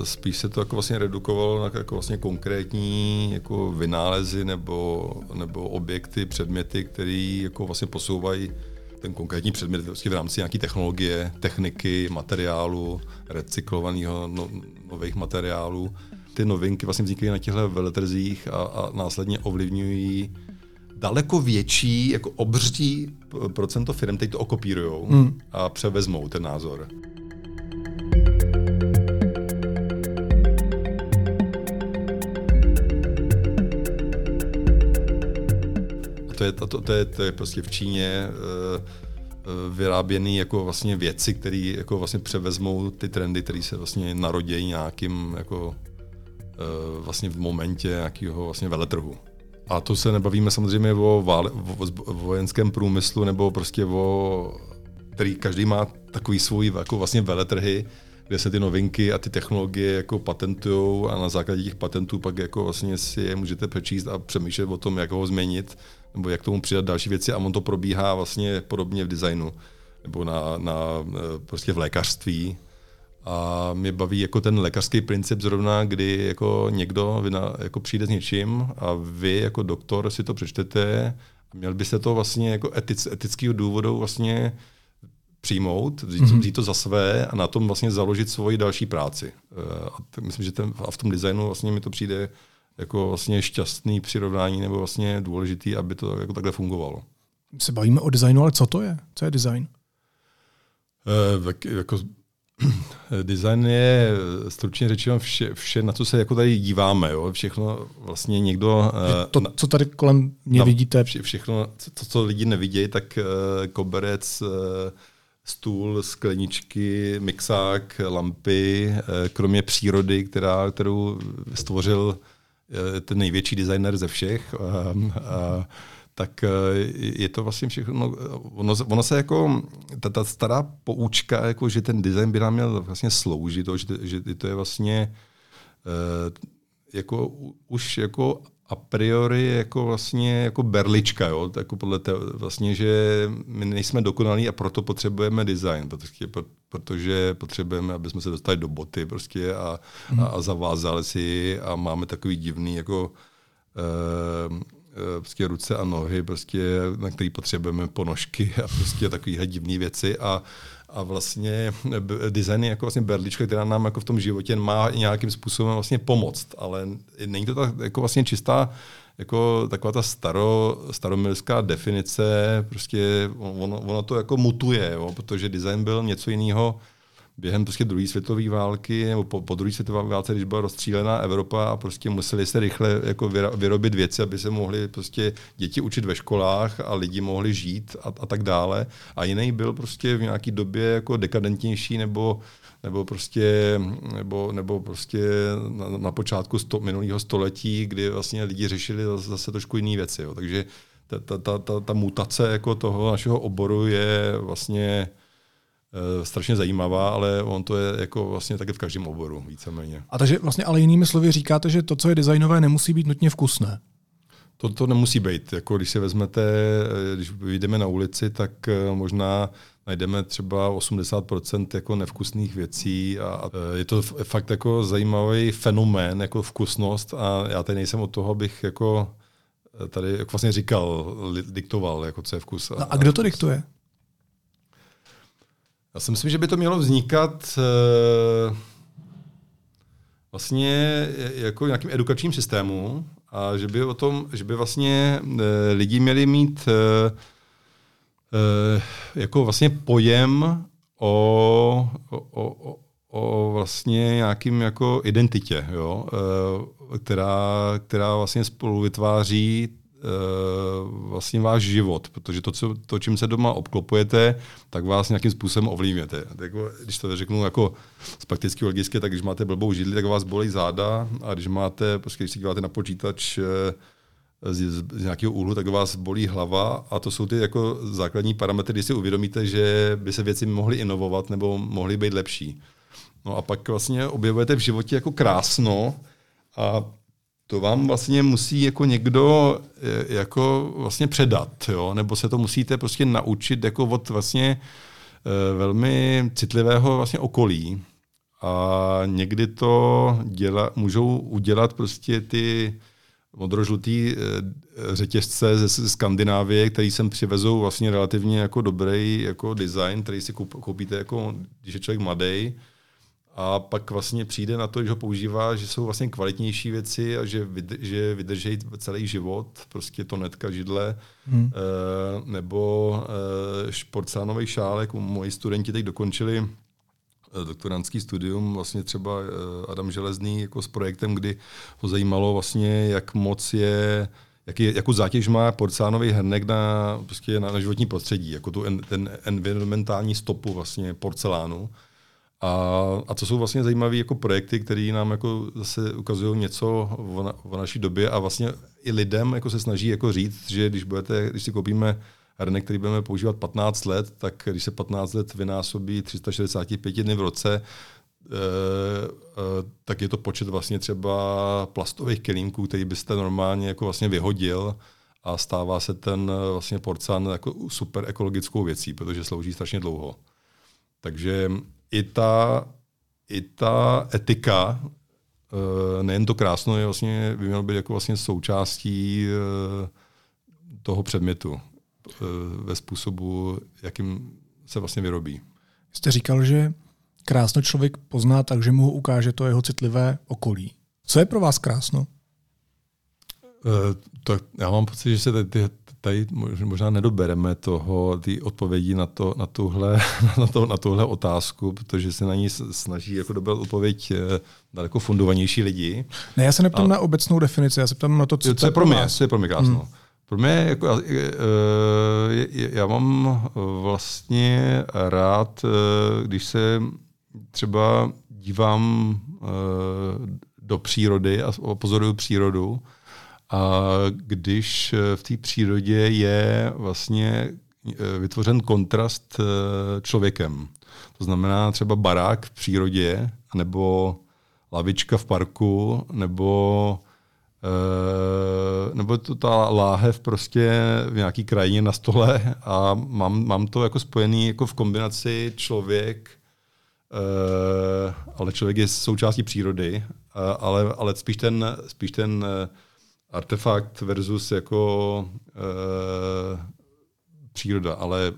[SPEAKER 2] spíš se to jako vlastně redukovalo na jako vlastně konkrétní jako vynálezy nebo, nebo objekty, předměty, které jako vlastně posouvají ten konkrétní předmět vlastně v rámci nějaké technologie, techniky, materiálu, recyklovaného no, nových materiálů. Ty novinky vlastně vznikají na těchto veletrzích a, a následně ovlivňují daleko větší, jako obří procento firm, teď to okopírujou hmm. a převezmou ten názor. to je, to, to, je, to je prostě v Číně uh, vyráběný jako vlastně věci, které jako vlastně převezmou ty trendy, které se vlastně narodějí nějakým jako vlastně v momentě nějakého vlastně veletrhu. A to se nebavíme samozřejmě o, vále, o, vojenském průmyslu nebo prostě o, který každý má takový svůj jako vlastně veletrhy, kde se ty novinky a ty technologie jako patentují a na základě těch patentů pak jako vlastně si je můžete přečíst a přemýšlet o tom, jak ho změnit nebo jak tomu přidat další věci a on to probíhá vlastně podobně v designu nebo na, na e, prostě v lékařství. A mě baví jako ten lékařský princip zrovna, kdy jako někdo vyna, jako přijde s něčím a vy jako doktor si to přečtete a měl byste to vlastně jako etic, etického důvodu vlastně přijmout, vzít, mm-hmm. vzít to za své a na tom vlastně založit svoji další práci. E, a tak myslím, že ten, a v tom designu vlastně mi to přijde jako vlastně šťastný přirovnání nebo vlastně důležitý, aby to jako takhle fungovalo.
[SPEAKER 1] My se bavíme o designu, ale co to je? Co je design?
[SPEAKER 2] E, jako, design je stručně řečeno vše, vše, na co se jako tady díváme. Jo? Všechno vlastně někdo...
[SPEAKER 1] Eh, to, co tady kolem mě na, vidíte.
[SPEAKER 2] Vše, všechno, to, co lidi nevidějí, tak uh, koberec, uh, stůl, skleničky, mixák, lampy, kromě přírody, která, kterou stvořil ten největší designer ze všech, a, a, tak je to vlastně všechno, no, ono, ono se jako, ta, ta stará poučka, jako, že ten design by nám měl vlastně sloužit, to, že, že to je vlastně jako už jako a priori jako vlastně jako berlička, jo? jako podle té, vlastně, že my nejsme dokonalí a proto potřebujeme design, protože, protože potřebujeme, aby jsme se dostali do boty prostě a, hmm. a, a zavázali si a máme takový divný jako e, prostě ruce a nohy, prostě, na který potřebujeme ponožky a prostě takovýhle divné věci. A, a vlastně design je jako vlastně berlička, která nám jako v tom životě má nějakým způsobem vlastně pomoct, ale není to tak jako vlastně čistá jako taková ta staro, staromilská definice, prostě ono, ono to jako mutuje, jo, protože design byl něco jiného, během prostě druhé světové války nebo po, po druhé světové válce, když byla rozstřílená Evropa a prostě museli se rychle jako vyrobit věci, aby se mohli prostě děti učit ve školách a lidi mohli žít a, a tak dále. A jiný byl prostě v nějaké době jako dekadentnější nebo nebo prostě, nebo, nebo prostě na, na počátku sto, minulého století, kdy vlastně lidi řešili zase trošku jiné věci. Jo. Takže ta, ta, ta, ta, ta mutace jako toho našeho oboru je vlastně strašně zajímavá, ale on to je jako vlastně také v každém oboru, víceméně.
[SPEAKER 1] A takže vlastně ale jinými slovy říkáte, že to, co je designové, nemusí být nutně vkusné.
[SPEAKER 2] To, to nemusí být. Jako když si vezmete, eh, když vyjdeme na ulici, tak eh, možná najdeme třeba 80% jako nevkusných věcí a je to fakt jako zajímavý fenomén, jako vkusnost a já tady nejsem od toho, abych jako tady jak vlastně říkal, diktoval, jako co je vkus.
[SPEAKER 1] A, no a kdo to diktuje?
[SPEAKER 2] Já si myslím, že by to mělo vznikat uh, vlastně jako nějakým edukačním systému a že by o tom, že by vlastně uh, lidi měli mít uh, jako vlastně pojem o, o, o, o vlastně nějakým jako identitě, jo? Která, která vlastně spolu vytváří Eh, vlastně váš život, protože to, co, to, čím se doma obklopujete, tak vás nějakým způsobem ovlivňujete. Jako, když to řeknu jako z praktického logicky, tak když máte blbou židli, tak vás bolí záda a když máte, prostě, když si díváte na počítač eh, z, z, z nějakého úhlu, tak vás bolí hlava a to jsou ty jako základní parametry, kdy si uvědomíte, že by se věci mohly inovovat nebo mohly být lepší. No a pak vlastně objevujete v životě jako krásno a to vám vlastně musí jako někdo eh, jako vlastně předat, jo? nebo se to musíte prostě naučit jako od vlastně eh, velmi citlivého vlastně okolí. A někdy to děla, můžou udělat prostě ty modrožlutý eh, řetězce ze Skandinávie, který sem přivezou vlastně relativně jako dobrý jako design, který si koupíte jako, když je člověk mladý, a pak vlastně přijde na to, že ho používá, že jsou vlastně kvalitnější věci a že, vydr- že vydrží celý život, prostě to netka židle, hmm. e, nebo e, šporcánový šálek. Moji studenti teď dokončili eh, doktorantský studium, vlastně třeba Adam Železný jako s projektem, kdy ho zajímalo vlastně, jak moc je jaký, jakou zátěž má porcelánový hrnek na, prostě na, na životní prostředí, jako tu en, ten environmentální stopu vlastně porcelánu. A, a to jsou vlastně zajímavé jako projekty, které nám jako zase ukazují něco o, na, o naší době a vlastně i lidem jako se snaží jako říct, že když, budete, když si koupíme hrnek, který budeme používat 15 let, tak když se 15 let vynásobí 365 dny v roce, eh, eh, tak je to počet vlastně třeba plastových kelímků, který byste normálně jako vlastně vyhodil a stává se ten eh, vlastně porcán jako super ekologickou věcí, protože slouží strašně dlouho. Takže i ta, i ta etika, eh, nejen to krásno, je vlastně, by mělo být jako vlastně součástí eh, toho předmětu eh, ve způsobu, jakým se vlastně vyrobí.
[SPEAKER 1] Jste říkal, že krásno člověk pozná tak, že mu ho ukáže to jeho citlivé okolí. Co je pro vás krásno?
[SPEAKER 2] tak já mám pocit, že se ty, tady možná nedobereme toho, ty odpovědi na, to, na, tuhle, na, to, na tuhle otázku, protože se na ní snaží jako dobrat odpověď eh, daleko fundovanější lidi.
[SPEAKER 1] Ne, já se neptám a, na obecnou definici, já se ptám na to, co,
[SPEAKER 2] co je pro mě. Co je pro mě krásno. Hmm. Pro mě jako, eh, já mám vlastně rád, eh, když se třeba dívám do přírody a pozoruju přírodu, když eh, v té přírodě je vlastně eh, vytvořen kontrast eh, člověkem. To znamená třeba barák v přírodě, nebo lavička v parku, nebo nebo to ta láhev prostě v nějaký krajině na stole a mám, mám to jako spojený jako v kombinaci člověk, ale člověk je součástí přírody, ale, ale spíš ten, spíš ten artefakt versus jako e, příroda, ale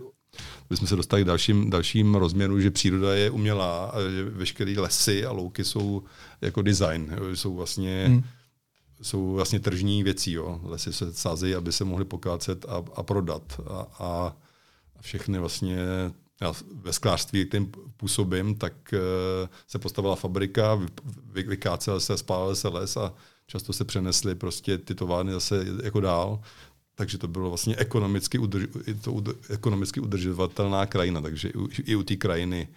[SPEAKER 2] bychom se dostali k dalším, dalším rozměru, že příroda je umělá a že veškeré lesy a louky jsou jako design, jo, jsou vlastně hmm. jsou vlastně tržní věcí. Jo. Lesy se sázejí, aby se mohly pokácet a, a prodat. A, a všechny vlastně já ve sklářství, kterým působím, tak uh, se postavila fabrika, vy, vykácel se, spálil se les a často se přenesly prostě ty továrny zase jako dál, takže to bylo vlastně ekonomicky, udrž, to ud, ekonomicky udržovatelná krajina, takže i, u té krajiny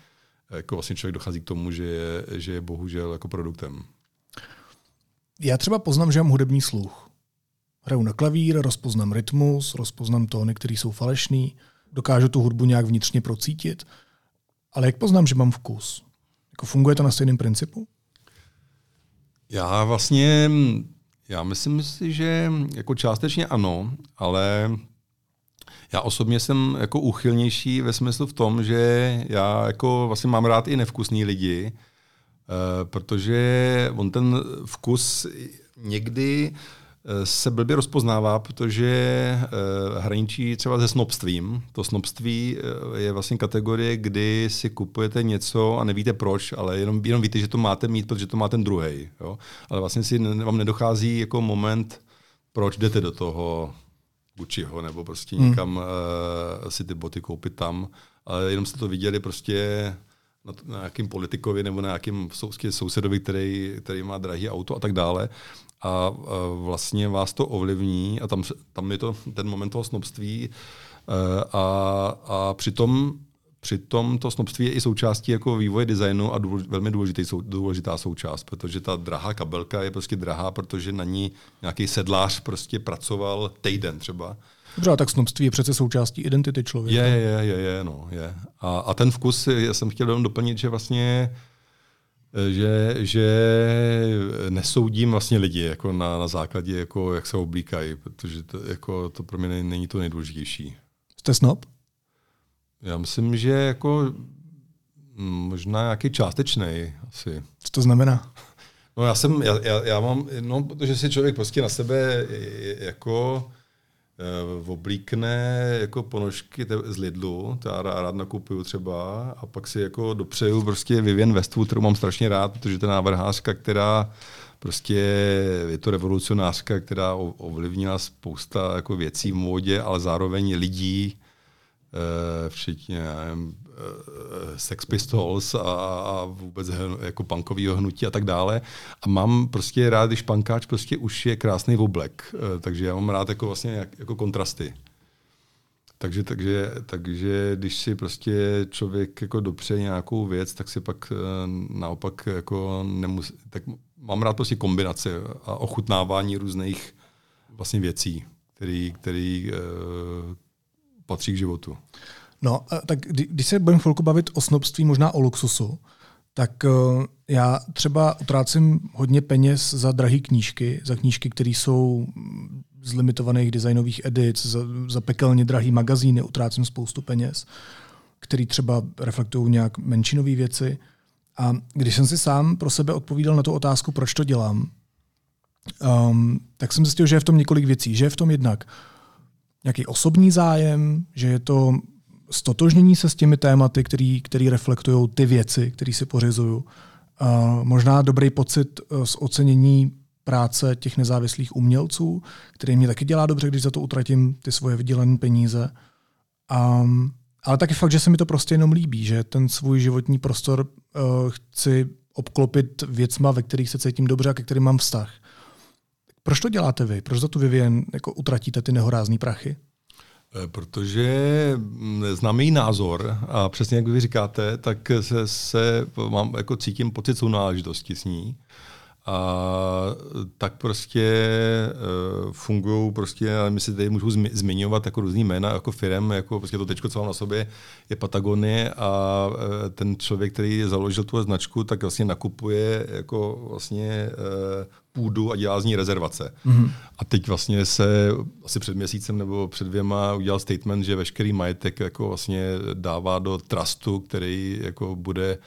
[SPEAKER 2] jako vlastně člověk dochází k tomu, že je, že je bohužel jako produktem.
[SPEAKER 1] Já třeba poznám, že mám hudební sluch. Hraju na klavír, rozpoznám rytmus, rozpoznám tóny, které jsou falešný, dokážu tu hudbu nějak vnitřně procítit, ale jak poznám, že mám vkus? Jako funguje to na stejném principu?
[SPEAKER 2] Já vlastně, já myslím si, že jako částečně ano, ale já osobně jsem jako uchylnější ve smyslu v tom, že já jako vlastně mám rád i nevkusný lidi, eh, protože on ten vkus někdy se blbě rozpoznává, protože eh, hraničí třeba se snobstvím. To snobství eh, je vlastně kategorie, kdy si kupujete něco a nevíte proč, ale jenom, jenom víte, že to máte mít, protože to má ten druhý. Ale vlastně si vám nedochází jako moment, proč jdete do toho Gucciho nebo prostě hmm. někam uh, si ty boty koupit tam, ale jenom jste to viděli prostě na, na nějakým politikovi nebo na nějakým sousedovi, který, který má drahý auto a tak dále a vlastně vás to ovlivní a tam, tam je to ten moment toho snobství e, a, a přitom Přitom to snobství je i součástí jako vývoje designu a důlež, velmi důležitý, sou, důležitá součást, protože ta drahá kabelka je prostě drahá, protože na ní nějaký sedlář prostě pracoval týden třeba.
[SPEAKER 1] Dobře, tak snobství je přece součástí identity člověka.
[SPEAKER 2] Je, je, je, je, no, je. A, a ten vkus, já jsem chtěl jenom doplnit, že vlastně že, že nesoudím vlastně lidi jako na, na základě, jako, jak se oblíkají, protože to, jako, to pro mě není to nejdůležitější.
[SPEAKER 1] Jste snob?
[SPEAKER 2] Já myslím, že jako možná nějaký částečný asi.
[SPEAKER 1] Co to znamená?
[SPEAKER 2] No já jsem, já, já, já mám, no protože si člověk prostě na sebe jako uh, oblíkne jako ponožky z Lidlu, to já rád nakupuju třeba, a pak si jako dopřeju prostě Vivian Westwood, kterou mám strašně rád, protože to je návrhářka, která prostě je to revolucionářka, která ovlivnila spousta jako věcí v módě, ale zároveň lidí, včetně nevím, Eh, Sex Pistols a, a vůbec jako punkového hnutí a tak dále. A mám prostě rád, když pankáč prostě už je krásný oblek. Eh, takže já mám rád jako vlastně jak, jako kontrasty. Takže, takže, takže když si prostě člověk jako dopře nějakou věc, tak si pak eh, naopak jako nemusí, tak mám rád prostě kombinace a ochutnávání různých vlastně věcí, který, který patří k životu.
[SPEAKER 1] No, tak když se budeme chvilku bavit o snobství, možná o luxusu, tak uh, já třeba utrácím hodně peněz za drahé knížky, za knížky, které jsou z limitovaných designových edic, za, za pekelně drahý magazíny utrácím spoustu peněz, které třeba reflektují nějak menšinové věci. A když jsem si sám pro sebe odpovídal na tu otázku, proč to dělám, um, tak jsem zjistil, že je v tom několik věcí. Že je v tom jednak nějaký osobní zájem, že je to stotožnění se s těmi tématy, který, který reflektují ty věci, které si pořizuju. Uh, možná dobrý pocit uh, z ocenění práce těch nezávislých umělců, který mě taky dělá dobře, když za to utratím ty svoje vydělané peníze. Um, ale taky fakt, že se mi to prostě jenom líbí, že ten svůj životní prostor uh, chci obklopit věcma, ve kterých se cítím dobře a ke kterým mám vztah. Proč to děláte vy? Proč za tu Vivien jako utratíte ty nehorázné prachy?
[SPEAKER 2] Eh, protože mm, znám její názor a přesně jak vy říkáte, tak se, se mám, jako cítím pocit sounáležitosti s ní. A tak prostě uh, fungují prostě, ale my si tady můžu zmiňovat jako různý jména, jako firm, jako prostě to tečko, co mám na sobě, je Patagonie a uh, ten člověk, který založil tu značku, tak vlastně nakupuje jako vlastně uh, půdu a dělá z ní rezervace. Mm-hmm. A teď vlastně se asi před měsícem nebo před dvěma udělal statement, že veškerý majetek jako vlastně dává do trustu, který jako bude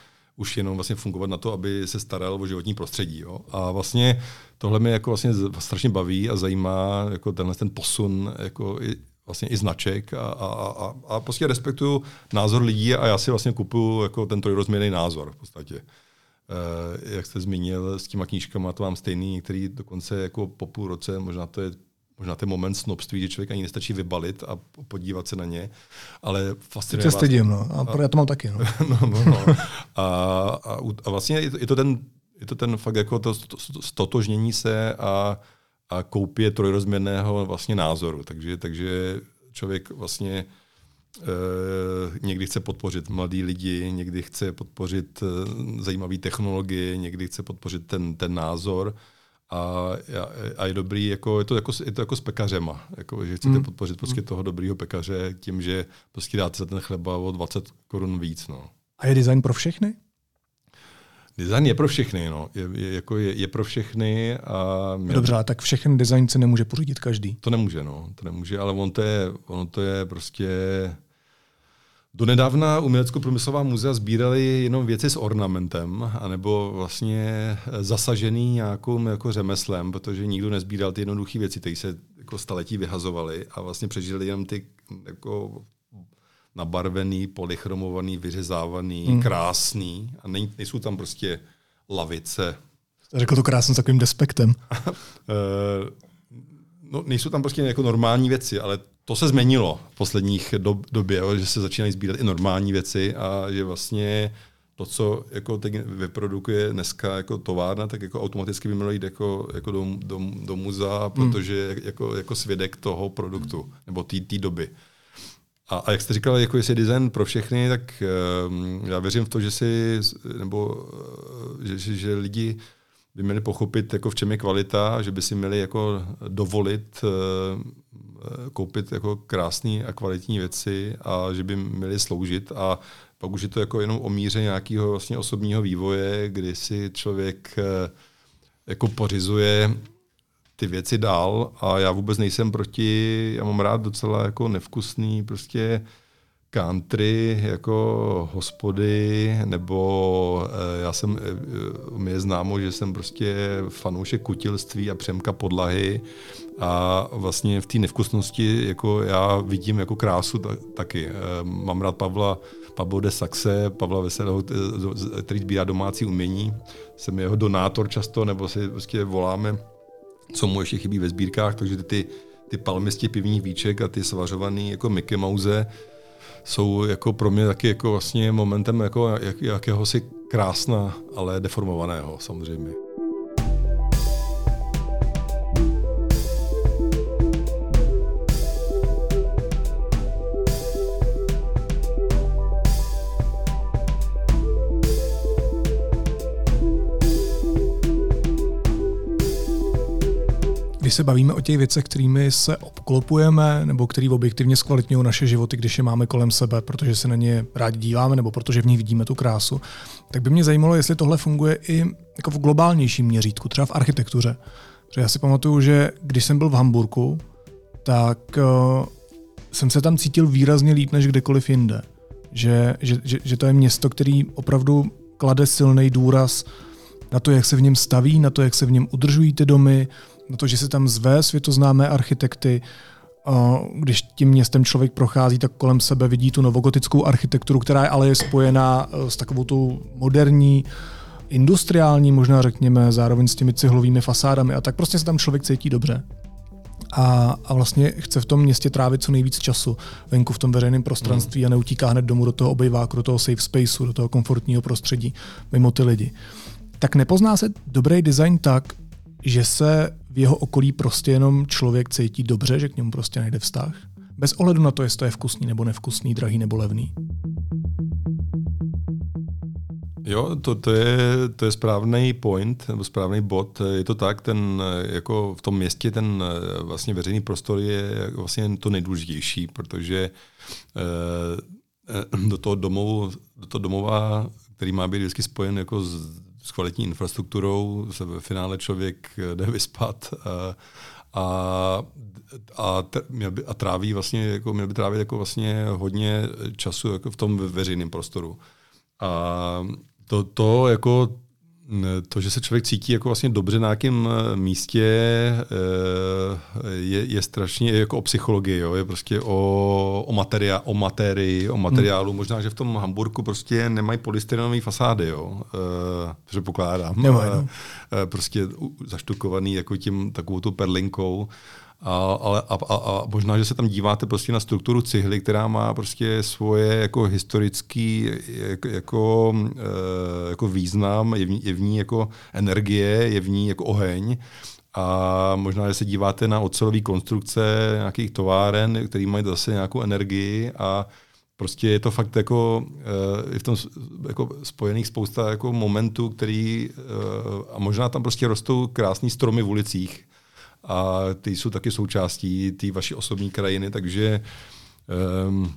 [SPEAKER 2] už jenom vlastně fungovat na to, aby se staral o životní prostředí. Jo? A vlastně tohle mě jako vlastně strašně baví a zajímá jako tenhle ten posun jako i, vlastně i značek a, a, a, a prostě respektuju názor lidí a já si vlastně kupuju jako ten trojrozměrný názor v podstatě. Uh, jak jste zmínil, s těma knížkama to mám stejný, který dokonce jako po půl roce, možná to je možná ten moment snobství, že člověk ani nestačí vybalit a podívat se na ně, ale fascinuje
[SPEAKER 1] Teď se stydím, no. A, já to mám taky, no.
[SPEAKER 2] no, no, no. A, a, a vlastně je to, je to ten je to ten fakt jako to stotožnění se a, a koupě trojrozměrného vlastně názoru. Takže, takže člověk vlastně e, někdy chce podpořit mladý lidi, někdy chce podpořit e, zajímavé technologie, někdy chce podpořit ten, ten názor a, a je dobrý, jako, je, to jako, je to jako s pekařema, jako, že chcete mm. podpořit prostě toho dobrýho pekaře tím, že prostě dáte za ten chleba o 20 korun víc. No.
[SPEAKER 1] A je design pro všechny?
[SPEAKER 2] Design je pro všechny, no. je, je, jako je, je pro všechny. A
[SPEAKER 1] mě... Dobře, ale tak všechny design se nemůže pořídit každý.
[SPEAKER 2] To nemůže, no. To nemůže, ale on to je, ono to je prostě Donedávna umělecko-průmyslová muzea sbírali jenom věci s ornamentem, anebo vlastně zasažený nějakým jako řemeslem, protože nikdo nezbíral ty jednoduché věci, které se jako staletí vyhazovaly a vlastně přežili jenom ty jako nabarvený, polychromovaný, vyřezávaný, hmm. krásný a nejsou tam prostě lavice.
[SPEAKER 1] Řekl to krásně s takovým despektem.
[SPEAKER 2] Eh, no, nejsou tam prostě jako normální věci, ale to se změnilo v posledních dob, době, že se začínají sbírat i normální věci a že vlastně to, co jako teď vyprodukuje dneska jako továrna, tak jako automaticky by mělo jít jako, jako do, do, do muzea, hmm. protože jako, jako svědek toho produktu nebo té doby. A, a jak jste říkal, jako jestli je design pro všechny, tak um, já věřím v to, že si, nebo že, že, že lidi by měli pochopit, jako v čem je kvalita, že by si měli jako dovolit uh, koupit jako krásné a kvalitní věci a že by měli sloužit. A pak už je to jako jenom o míře nějakého vlastně osobního vývoje, kdy si člověk eh, jako pořizuje ty věci dál. A já vůbec nejsem proti, já mám rád docela jako nevkusný prostě country jako hospody, nebo e, já jsem, e, mi je známo, že jsem prostě fanoušek kutilství a přemka podlahy a vlastně v té nevkusnosti jako já vidím jako krásu ta, taky. E, mám rád Pavla, Pablo de Saxe, Pavla Veselého, který sbírá domácí umění. Jsem jeho donátor často, nebo si prostě voláme, co mu ještě chybí ve sbírkách, takže ty, ty palmisti pivních víček a ty svařovaný jako Mickey Mouse jsou jako pro mě taky jako vlastně momentem jako jak, jakéhosi krásna, ale deformovaného samozřejmě.
[SPEAKER 1] Když se bavíme o těch věcech, kterými se obklopujeme, nebo který objektivně zkvalitňují naše životy, když je máme kolem sebe, protože se na ně rádi díváme, nebo protože v nich vidíme tu krásu, tak by mě zajímalo, jestli tohle funguje i jako v globálnějším měřítku, třeba v architektuře. Protože já si pamatuju, že když jsem byl v Hamburgu, tak uh, jsem se tam cítil výrazně líp než kdekoliv jinde. Že, že, že, že to je město, který opravdu klade silný důraz na to, jak se v něm staví, na to, jak se v něm udržují ty domy, na to, že se tam zve světoznámé architekty, když tím městem člověk prochází, tak kolem sebe vidí tu novogotickou architekturu, která je ale je spojená e, s takovou tu moderní, industriální, možná řekněme, zároveň s těmi cihlovými fasádami a tak prostě se tam člověk cítí dobře. A, a vlastně chce v tom městě trávit co nejvíc času venku v tom veřejném prostranství mm. a neutíká hned domů do toho obyváku, do toho safe spaceu, do toho komfortního prostředí mimo ty lidi. Tak nepozná se dobrý design tak, že se v jeho okolí prostě jenom člověk cítí dobře, že k němu prostě najde vztah. Bez ohledu na to, jestli to je vkusný nebo nevkusný, drahý nebo levný.
[SPEAKER 2] Jo, to, to, je, to je správný point, nebo správný bod. Je to tak, ten, jako v tom městě ten vlastně veřejný prostor je vlastně to nejdůležitější, protože eh, do toho, domovu, do toho domova, který má být vždycky spojen jako s s kvalitní infrastrukturou se ve finále člověk jde vyspat a, a, a, měl by, a tráví vlastně, jako, měl by trávit jako vlastně hodně času jako v tom veřejném prostoru. A to, to jako to, že se člověk cítí jako vlastně dobře na nějakém eh, místě, eh, je, je strašně jako o psychologii, jo? je prostě o, o, materia, o materii, o materiálu. Hmm. Možná, že v tom Hamburgu prostě nemají polystyrenové fasády, jo? E, předpokládám.
[SPEAKER 1] Nemají, no.
[SPEAKER 2] prostě zaštukovaný jako tím takovou tu perlinkou. A, ale, a, a, a možná, že se tam díváte prostě na strukturu cihly, která má prostě svoje jako historický jako, jako, jako význam, je v, ní, je v ní jako energie, je v ní jako oheň. A možná, že se díváte na ocelové konstrukce nějakých továren, které mají zase nějakou energii a prostě je to fakt jako, je v tom jako spojených spousta jako momentů, který a možná tam prostě rostou krásné stromy v ulicích, a ty jsou taky součástí té vaší osobní krajiny, takže um,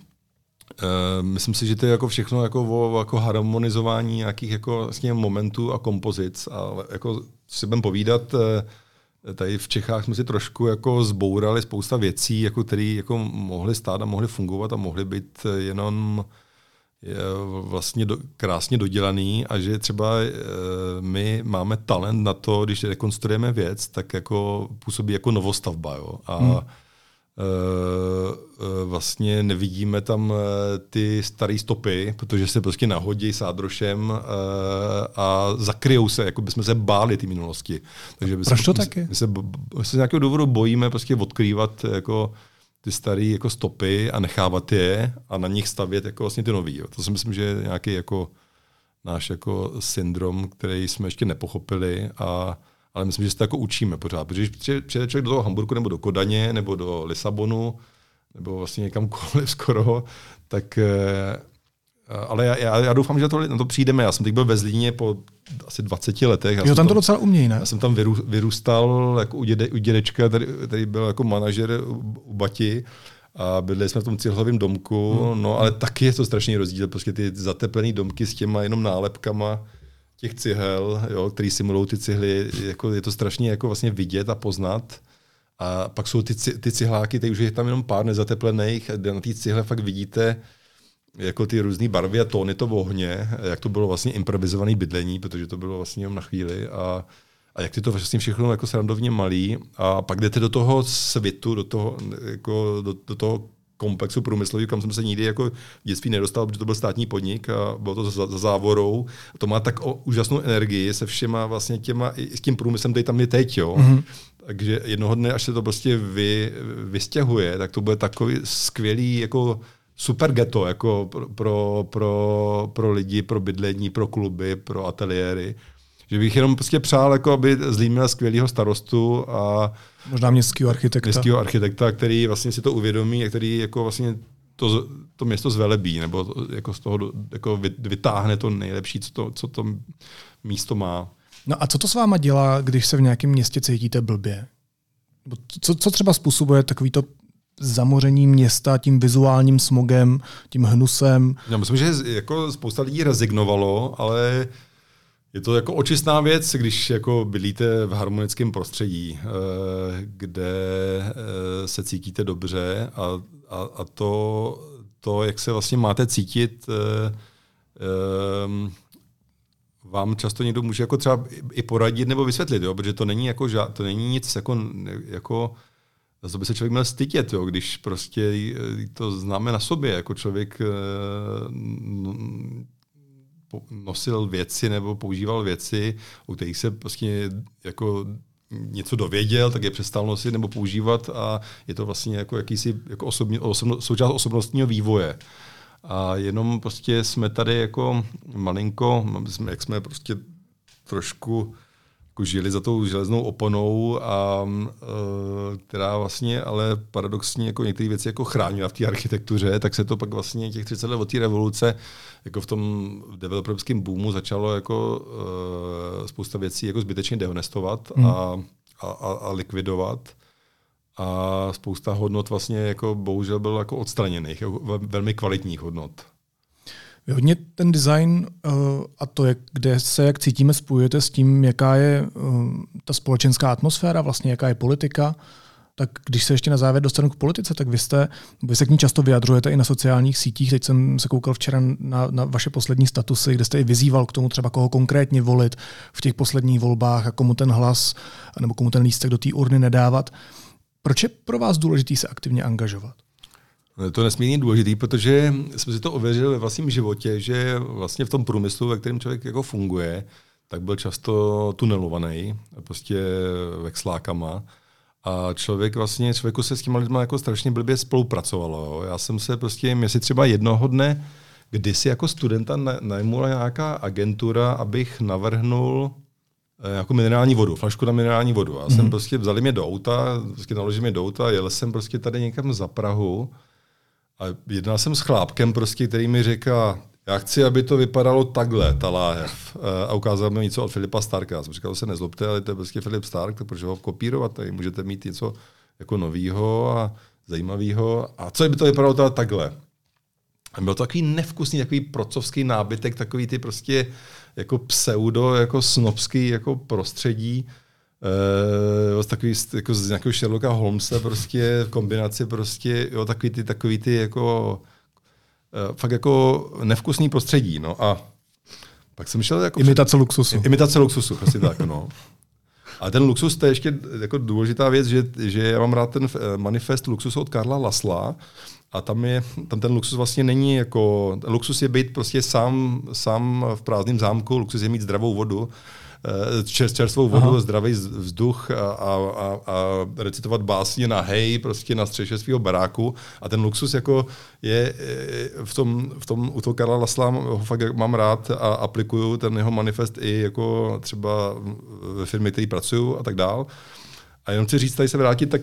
[SPEAKER 2] myslím si, že to je jako všechno jako o jako harmonizování nějakých jako vlastně momentů a kompozic. A jako si budeme povídat, eh, tady v Čechách jsme si trošku jako zbourali spousta věcí, jako které jako mohly stát a mohly fungovat a mohly být jenom je vlastně do, krásně dodělaný a že třeba e, my máme talent na to, když rekonstruujeme věc, tak jako působí jako novostavba. Jo? A hmm. e, e, vlastně nevidíme tam ty staré stopy, protože se prostě nahodí sádrošem e, a zakryjou se, jako bychom se báli ty minulosti.
[SPEAKER 1] Takže Proč to taky?
[SPEAKER 2] My se, my se z nějakého důvodu bojíme prostě odkrývat jako ty staré jako stopy a nechávat je a na nich stavět jako vlastně ty nový. Jo. To si myslím, že je nějaký jako náš jako syndrom, který jsme ještě nepochopili, a, ale myslím, že se to jako učíme pořád. Protože když přijde člověk do toho Hamburgu nebo do Kodaně nebo do Lisabonu, nebo vlastně někamkoliv skoro, tak eh, ale já, já, já doufám, že to, na to přijdeme. Já jsem teď byl ve Zlíně po asi 20 letech. Já
[SPEAKER 1] jo, tam to, docela umějí, ne?
[SPEAKER 2] Já jsem tam vyrůstal jako u, děde, u dědečka, který, který byl jako manažer u, Bati a bydleli jsme v tom cihlovém domku, hmm. no ale taky je to strašný rozdíl, prostě ty zateplené domky s těma jenom nálepkama těch cihel, jo, který simulují ty cihly, jako je to strašně jako vlastně vidět a poznat. A pak jsou ty, ty cihláky, teď už je tam jenom pár nezateplených, na té cihle fakt vidíte jako ty různé barvy a tóny to ohně, jak to bylo vlastně improvizované bydlení, protože to bylo vlastně jenom na chvíli a, a jak ty to vlastně všechno jako srandovně malý a pak jdete do toho svitu, do toho, jako do, do toho komplexu průmyslový, kam jsem se nikdy jako v dětství nedostal, protože to byl státní podnik a bylo to za, za závorou. A to má tak o, úžasnou energii se všema vlastně těma, i s tím průmyslem, který tam je teď, jo. Mm-hmm. Takže jednoho dne, až se to prostě vy, vystěhuje, tak to bude takový skvělý jako super ghetto jako pro, pro, pro, pro lidi, pro bydlení, pro kluby, pro ateliéry. Že bych jenom prostě přál, jako aby Zlín měl skvělého starostu a
[SPEAKER 1] Možná městského architekta.
[SPEAKER 2] Městského architekta, který vlastně si to uvědomí a který jako vlastně to, to město zvelebí, nebo to, jako z toho jako vytáhne to nejlepší, co to, co to místo má.
[SPEAKER 1] No a co to s váma dělá, když se v nějakém městě cítíte blbě? Co, co třeba způsobuje takovýto zamoření města tím vizuálním smogem, tím hnusem?
[SPEAKER 2] Já myslím, že jako spousta lidí rezignovalo, ale je to jako očistná věc, když jako bydlíte v harmonickém prostředí, eh, kde eh, se cítíte dobře a, a, a to, to, jak se vlastně máte cítit, eh, vám často někdo může jako třeba i poradit nebo vysvětlit, jo? protože to není, jako, to není nic jako, jako za by se člověk měl stydět, jo? když prostě to známe na sobě, jako člověk nosil věci nebo používal věci, o kterých se prostě jako něco dověděl, tak je přestal nosit nebo používat a je to vlastně jako jakýsi jako osobní, osobno, součást osobnostního vývoje. A jenom prostě jsme tady jako malinko, jak jsme prostě trošku jako žili za tou železnou oponou, a, e, která vlastně ale paradoxně jako některé věci jako chránila v té architektuře, tak se to pak vlastně těch 30 let od té revoluce jako v tom developerském boomu začalo jako e, spousta věcí jako zbytečně dehonestovat hmm. a, a, a, likvidovat a spousta hodnot vlastně jako bohužel bylo jako odstraněných, jako velmi kvalitních hodnot.
[SPEAKER 1] Vy hodně ten design uh, a to, jak, kde se jak cítíme, spojujete s tím, jaká je uh, ta společenská atmosféra, vlastně jaká je politika. Tak když se ještě na závěr dostanu k politice, tak vy, jste, vy se k ní často vyjadřujete i na sociálních sítích. Teď jsem se koukal včera na, na vaše poslední statusy, kde jste i vyzýval k tomu třeba koho konkrétně volit v těch posledních volbách a komu ten hlas nebo komu ten lístek do té urny nedávat. Proč je pro vás důležité se aktivně angažovat?
[SPEAKER 2] Je to nesmírně důležité, protože jsme si to ověřili ve vlastním životě, že vlastně v tom průmyslu, ve kterém člověk jako funguje, tak byl často tunelovaný, prostě vexlákama. A člověk vlastně, člověku se s těma lidma jako strašně blbě spolupracovalo. Já jsem se prostě, mě si třeba jednoho dne, kdysi jako studenta najmula nějaká agentura, abych navrhnul eh, jako minerální vodu, flašku na minerální vodu. Já mm-hmm. jsem mhm. prostě, vzali mě do auta, prostě naložili mě do auta, jel jsem prostě tady někam za Prahu a jednal jsem s chlápkem, prostě, který mi říká, já chci, aby to vypadalo takhle, ta láhev. Eh, a ukázal mi něco od Filipa Starka. Já jsem říkal, se nezlobte, ale to je prostě Filip Stark, proč ho kopírovat? Tady můžete mít něco jako novýho a zajímavého. A co by to vypadalo teda takhle? A byl to takový nevkusný, takový procovský nábytek, takový ty prostě jako pseudo, jako snobský jako prostředí, Uh, takový, jako z nějakého Sherlocka Holmesa prostě v kombinaci prostě, jo, takový ty, takový ty jako uh, fakt jako nevkusný prostředí, no a pak jsem šel jako...
[SPEAKER 1] Imitace luxusu.
[SPEAKER 2] Imitace luxusu, asi tak, no. Ale ten luxus, to je ještě jako důležitá věc, že, že já mám rád ten eh, manifest luxusu od Karla Lasla a tam, je, tam ten luxus vlastně není jako... Luxus je být prostě sám, sám v prázdném zámku, luxus je mít zdravou vodu, Eh, čerstvou vodu, Aha. zdravý vzduch a, a, a, a recitovat básně na hej, prostě na střeše svého baráku. A ten luxus jako je eh, v tom, v tom u toho Karla Lasla ho fakt mám rád a aplikuju ten jeho manifest i jako třeba ve firmě, který pracuju a tak dál. A jenom chci říct, tady se vrátit, tak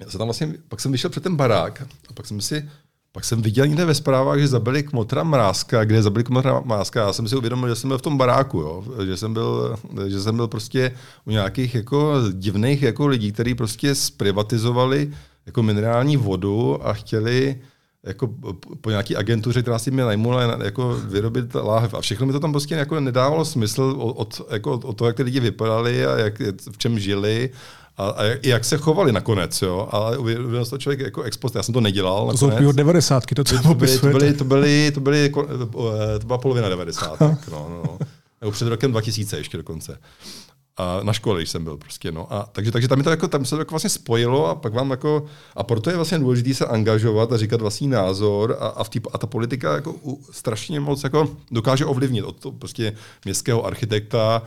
[SPEAKER 2] já se tam vlastně, pak jsem vyšel před ten barák a pak jsem si pak jsem viděl někde ve zprávách, že zabili kmotra Mrázka, kde zabili kmotra Mrázka. Já jsem si uvědomil, že jsem byl v tom baráku, jo? Že, jsem byl, že jsem byl prostě u nějakých jako divných jako lidí, kteří prostě zprivatizovali jako minerální vodu a chtěli jako po nějaký agentuře, která si mě najmula jako vyrobit láhev. A všechno mi to tam prostě jako nedávalo smysl od, jako od toho, jak ty lidi vypadali a jak, v čem žili a, a jak, jak se chovali nakonec, jo. Ale uvědomil to člověk jako expost, já jsem to nedělal.
[SPEAKER 1] To nakonec. jsou 90. to, co to byly,
[SPEAKER 2] to, byly, to, byly, to, byly, to, byly, to byla polovina 90. no, no, no. Nebo před rokem 2000 ještě dokonce. A na škole, jsem byl prostě, no. A, takže, takže tam, je to jako, tam se to jako vlastně spojilo a pak vám jako, a proto je vlastně důležité se angažovat a říkat vlastní názor a, a, v tý, a ta politika jako u, strašně moc jako dokáže ovlivnit od toho prostě městského architekta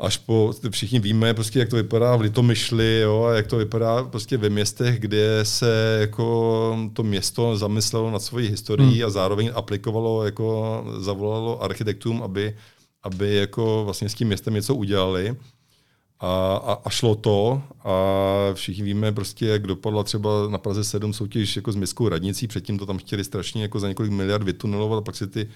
[SPEAKER 2] až po, všichni víme, prostě, jak to vypadá v Litomyšli, jo, a jak to vypadá prostě ve městech, kde se jako to město zamyslelo nad svojí historií hmm. a zároveň aplikovalo, jako zavolalo architektům, aby aby jako vlastně s tím městem něco udělali. A, a, a šlo to a všichni víme prostě, jak dopadla třeba na Praze 7 soutěž jako s městskou radnicí, předtím to tam chtěli strašně jako za několik miliard vytunelovat a pak si ty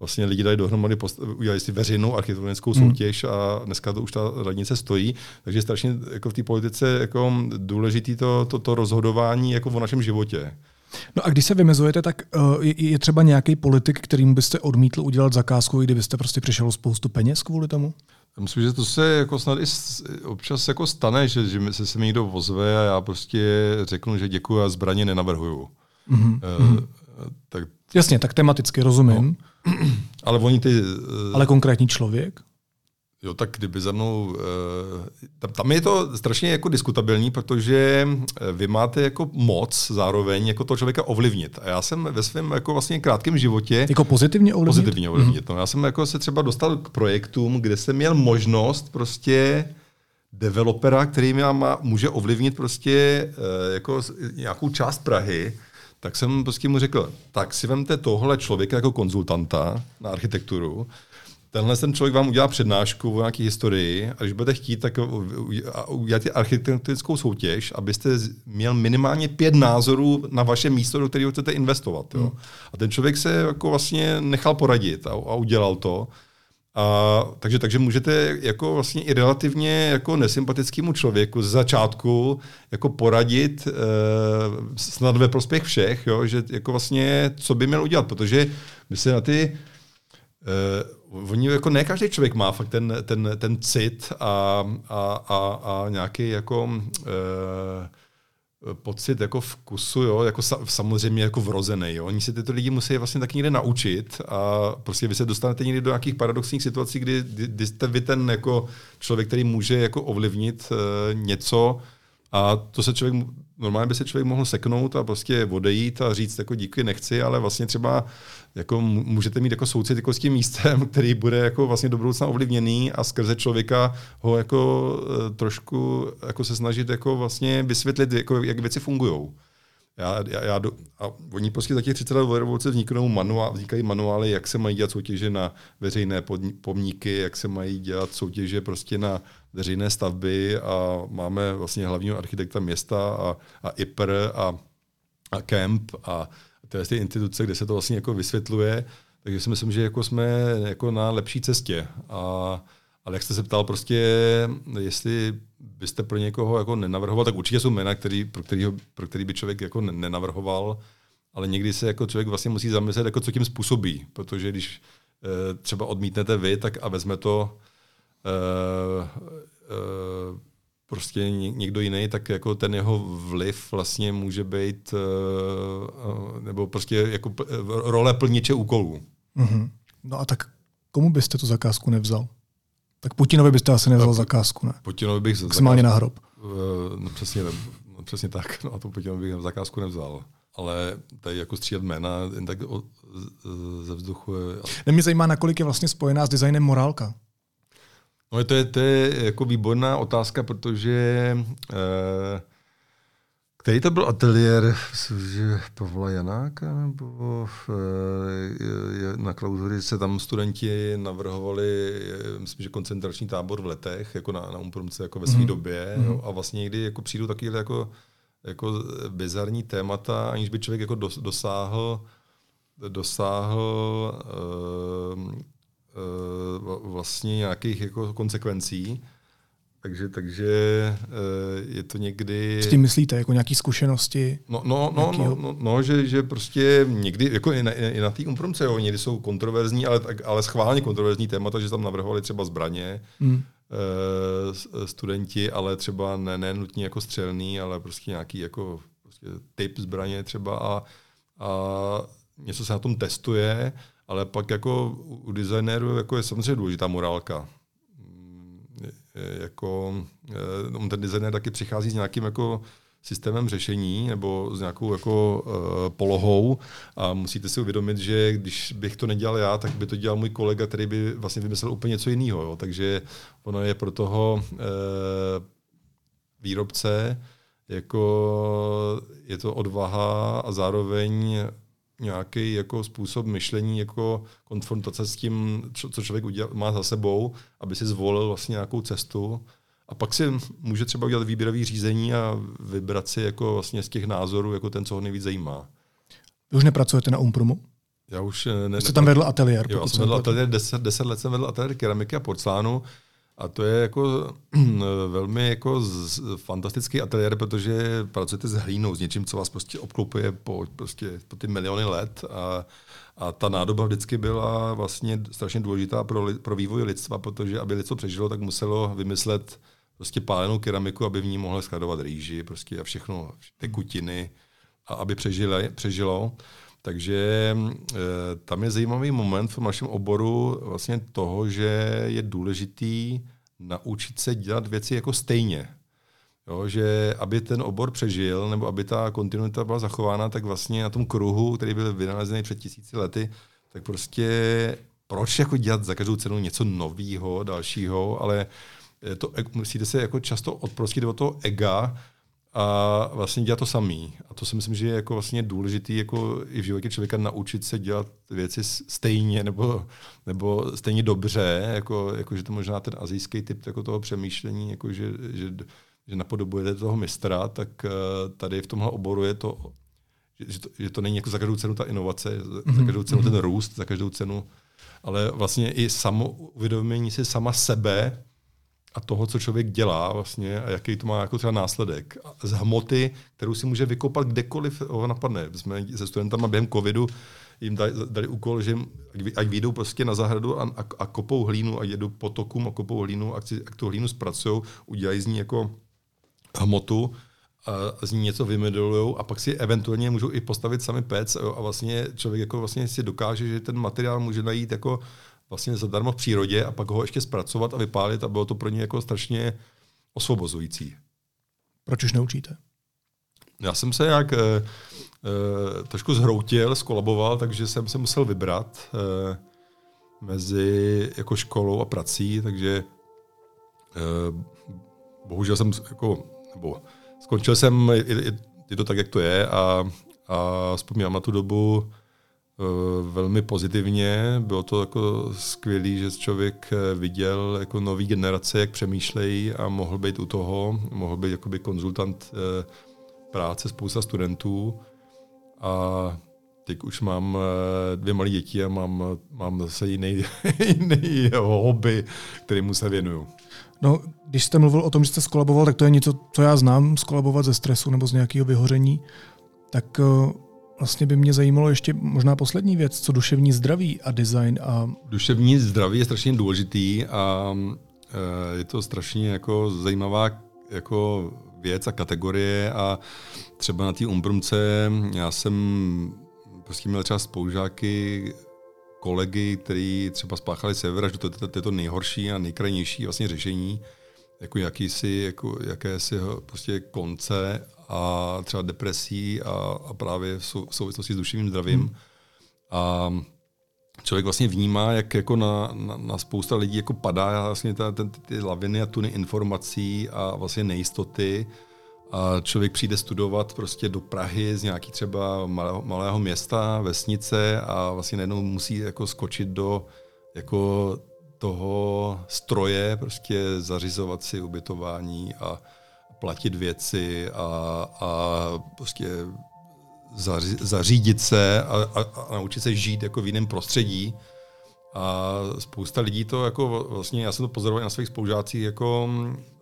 [SPEAKER 2] vlastně lidi dali dohromady, udělali si veřejnou architektonickou hmm. soutěž hmm. a dneska to už ta radnice stojí. Takže strašně jako v té politice jako důležitý to, to, to rozhodování jako o našem životě.
[SPEAKER 1] No a když se vymezujete, tak uh, je, je třeba nějaký politik, kterým byste odmítl udělat zakázku, i kdybyste prostě přišel spoustu peněz kvůli tomu?
[SPEAKER 2] Myslím, že to se jako snad i občas jako stane, že, že se se mi někdo vozve a já prostě řeknu, že děkuji a zbraně nenavrhuju. Mm-hmm. Uh,
[SPEAKER 1] tak, Jasně, tak tematicky rozumím.
[SPEAKER 2] No. Ale oni ty... Uh,
[SPEAKER 1] Ale konkrétní člověk?
[SPEAKER 2] Jo, tak kdyby za mnou... Eh, tam, tam je to strašně jako diskutabilní, protože eh, vy máte jako moc zároveň jako toho člověka ovlivnit. A já jsem ve svém jako vlastně krátkém životě...
[SPEAKER 1] Jako pozitivně ovlivnit?
[SPEAKER 2] Pozitivně ovlivnit. Mm. No, já jsem jako se třeba dostal k projektům, kde jsem měl možnost prostě developera, který mě má, může ovlivnit prostě eh, jako nějakou část Prahy, tak jsem prostě mu řekl, tak si vemte tohle člověka jako konzultanta na architekturu, tenhle ten člověk vám udělá přednášku o nějaké historii a když budete chtít, tak udělat architektonickou soutěž, abyste měl minimálně pět názorů na vaše místo, do kterého chcete investovat. Jo. Hmm. A ten člověk se jako vlastně nechal poradit a, a udělal to. A, takže, takže můžete jako vlastně i relativně jako nesympatickému člověku z začátku jako poradit e, snad ve prospěch všech, jo, že jako vlastně co by měl udělat, protože my se na ty Uh, oni jako ne každý člověk má fakt ten, ten, ten cit a, a, a, a nějaký jako uh, pocit jako vkusu, jo, jako sa, samozřejmě jako vrozený. Jo. Oni se tyto lidi musí vlastně tak někde naučit a prostě vy se dostanete někdy do nějakých paradoxních situací, kdy, kdy jste vy ten jako člověk, který může jako ovlivnit uh, něco a to se člověk, normálně by se člověk mohl seknout a prostě odejít a říct jako díky, nechci, ale vlastně třeba jako můžete mít jako soucit jako s tím místem, který bude jako vlastně do budoucna ovlivněný a skrze člověka ho jako uh, trošku jako se snažit jako vlastně vysvětlit, jako, jak věci fungují. Já, já, já do, a oni prostě za těch 30 let revoluce vzniknou manuál, vznikají manuály, jak se mají dělat soutěže na veřejné pomníky, jak se mají dělat soutěže prostě na veřejné stavby a máme vlastně hlavního architekta města a, a IPR a, a KEMP a to ty instituce, kde se to vlastně jako vysvětluje, takže si myslím, že jako jsme jako na lepší cestě. A, ale jak jste se ptal prostě, jestli byste pro někoho jako nenavrhoval, tak určitě jsou jména, který, pro, kterýho, pro který by člověk jako nenavrhoval, ale někdy se jako člověk vlastně musí zamyslet, jako co tím způsobí, protože když e, třeba odmítnete vy, tak a vezme to e, e, prostě někdo jiný, tak jako ten jeho vliv vlastně může být, nebo prostě jako role plniče úkolů.
[SPEAKER 1] Mm-hmm. No a tak komu byste tu zakázku nevzal? Tak Putinovi byste asi nevzal zakázku, ne?
[SPEAKER 2] Putinovi bych
[SPEAKER 1] Maximálně na hrob.
[SPEAKER 2] Eh, no přesně, no, přesně tak, no a to Putinovi bych zakázku nevzal. Ale tady jako střílet jména jen tak ze vzduchu. Je...
[SPEAKER 1] Ne, mě zajímá, nakolik je vlastně spojená s designem morálka.
[SPEAKER 2] No to je, to je jako výborná otázka, protože eh, který to byl ateliér, že Pavla Janáka, nebo eh, na klauzury se tam studenti navrhovali, eh, myslím, že koncentrační tábor v letech, jako na, na Umprumce, jako ve své mm. době. Mm. Jo, a vlastně někdy jako přijdou takové jako, jako bizarní témata, aniž by člověk jako dosáhl dosáhl uh, Eh, vlastně nějakých jako konsekvencí. Takže, takže je to někdy...
[SPEAKER 1] S tím myslíte, jako nějaké zkušenosti?
[SPEAKER 2] No, no, no, no, no, no, že, že prostě někdy, jako i na, i na té umprumce, jo, někdy jsou kontroverzní, ale, ale schválně kontroverzní témata, že tam navrhovali třeba zbraně, hmm. e, studenti, ale třeba ne, ne nutně jako střelný, ale prostě nějaký jako prostě typ zbraně třeba a, a něco se na tom testuje, ale pak jako u designéru jako je samozřejmě důležitá morálka jako, on ten designer taky přichází s nějakým jako systémem řešení nebo s nějakou jako uh, polohou a musíte si uvědomit, že když bych to nedělal já, tak by to dělal můj kolega, který by vlastně vymyslel úplně něco jiného. Jo. Takže ono je pro toho výrobce jako je to odvaha a zároveň nějaký jako způsob myšlení, jako konfrontace s tím, co, co člověk udělal, má za sebou, aby si zvolil vlastně nějakou cestu. A pak si může třeba udělat výběrový řízení a vybrat si jako vlastně z těch názorů jako ten, co ho nejvíc zajímá.
[SPEAKER 1] Vy už nepracujete na Umpromu?
[SPEAKER 2] Já už eh,
[SPEAKER 1] ne, Jste tam vedl ateliér?
[SPEAKER 2] Jo, jsem vedl ateliér, deset, deset let jsem vedl ateliér keramiky a porcelánu a to je jako velmi jako z, fantastický ateliér, protože pracujete s hlínou, s něčím, co vás prostě obklopuje po, prostě, po ty miliony let. A, a ta nádoba vždycky byla vlastně strašně důležitá pro, pro vývoj lidstva, protože aby lidstvo přežilo, tak muselo vymyslet prostě pálenou keramiku, aby v ní mohlo skladovat rýži prostě a všechno, tekutiny, a aby přežili, přežilo. Takže e, tam je zajímavý moment v našem oboru vlastně toho, že je důležitý naučit se dělat věci jako stejně. Jo, že aby ten obor přežil, nebo aby ta kontinuita byla zachována, tak vlastně na tom kruhu, který byl vynalezený před tisíci lety, tak prostě proč jako dělat za každou cenu něco nového, dalšího, ale to, musíte se jako často odprostit od toho ega, a vlastně dělat to samý. A to si myslím, že je jako vlastně důležitý jako i v životě člověka naučit se dělat věci stejně nebo, nebo stejně dobře, jako, jako že to možná ten azijský typ jako toho přemýšlení, jako že, že, že napodobujete toho mistra, tak uh, tady v tomhle oboru je to, že to, že to není jako za každou cenu ta inovace, mm-hmm. za každou cenu ten mhm. růst, za každou cenu, ale vlastně i samo uvědomění si sama sebe, a toho, co člověk dělá vlastně a jaký to má jako třeba následek. Z hmoty, kterou si může vykopat kdekoliv ho napadne. Jsme se studentama během covidu jim dali, dali úkol, že ať vyjdou prostě na zahradu a, a, a kopou hlínu a jedou potokům a kopou hlínu a jak tu hlínu zpracují, udělají z ní jako hmotu a z ní něco vymodelujou a pak si eventuálně můžou i postavit sami pec a vlastně člověk jako vlastně si dokáže, že ten materiál může najít jako vlastně zadarmo v přírodě a pak ho ještě zpracovat a vypálit a bylo to pro ně jako strašně osvobozující.
[SPEAKER 1] Proč už neučíte?
[SPEAKER 2] Já jsem se jak e, e, trošku zhroutil, skolaboval, takže jsem se musel vybrat e, mezi jako školou a prací, takže e, bohužel jsem jako, nebo skončil jsem, je, je to tak, jak to je a, a vzpomínám na tu dobu, Eh, velmi pozitivně. Bylo to jako skvělé, že člověk eh, viděl jako nový generace, jak přemýšlejí a mohl být u toho, mohl být jakoby konzultant eh, práce spousta studentů. A teď už mám dvě malé děti a mám, mám zase jiný, jiný hobby, kterému se věnuju.
[SPEAKER 1] No, když jste mluvil o tom, že jste skolaboval, tak to je něco, co já znám, skolabovat ze stresu nebo z nějakého vyhoření. Tak Vlastně by mě zajímalo ještě možná poslední věc, co duševní zdraví a design. A...
[SPEAKER 2] Duševní zdraví je strašně důležitý a e, je to strašně jako zajímavá jako věc a kategorie a třeba na té umbrumce já jsem prostě měl třeba spolužáky, kolegy, kteří třeba spáchali sebevraždu, to, to, to je to nejhorší a nejkrajnější vlastně řešení, jako jakýsi, jako jakési prostě konce a třeba depresí a, a právě v, sou, v souvislosti s duševním zdravím. Hmm. A člověk vlastně vnímá, jak jako na, na, na spousta lidí jako padá vlastně ta, ten, ty laviny a tuny informací a vlastně nejistoty. A člověk přijde studovat prostě do Prahy z nějaký třeba malého, malého města, vesnice a vlastně najednou musí jako skočit do jako toho stroje, prostě zařizovat si ubytování a, platit věci a, a prostě zaři, zařídit se a, a, a naučit se žít jako v jiném prostředí. A spousta lidí to jako vlastně, já jsem to pozoroval na svých spolužácích, jako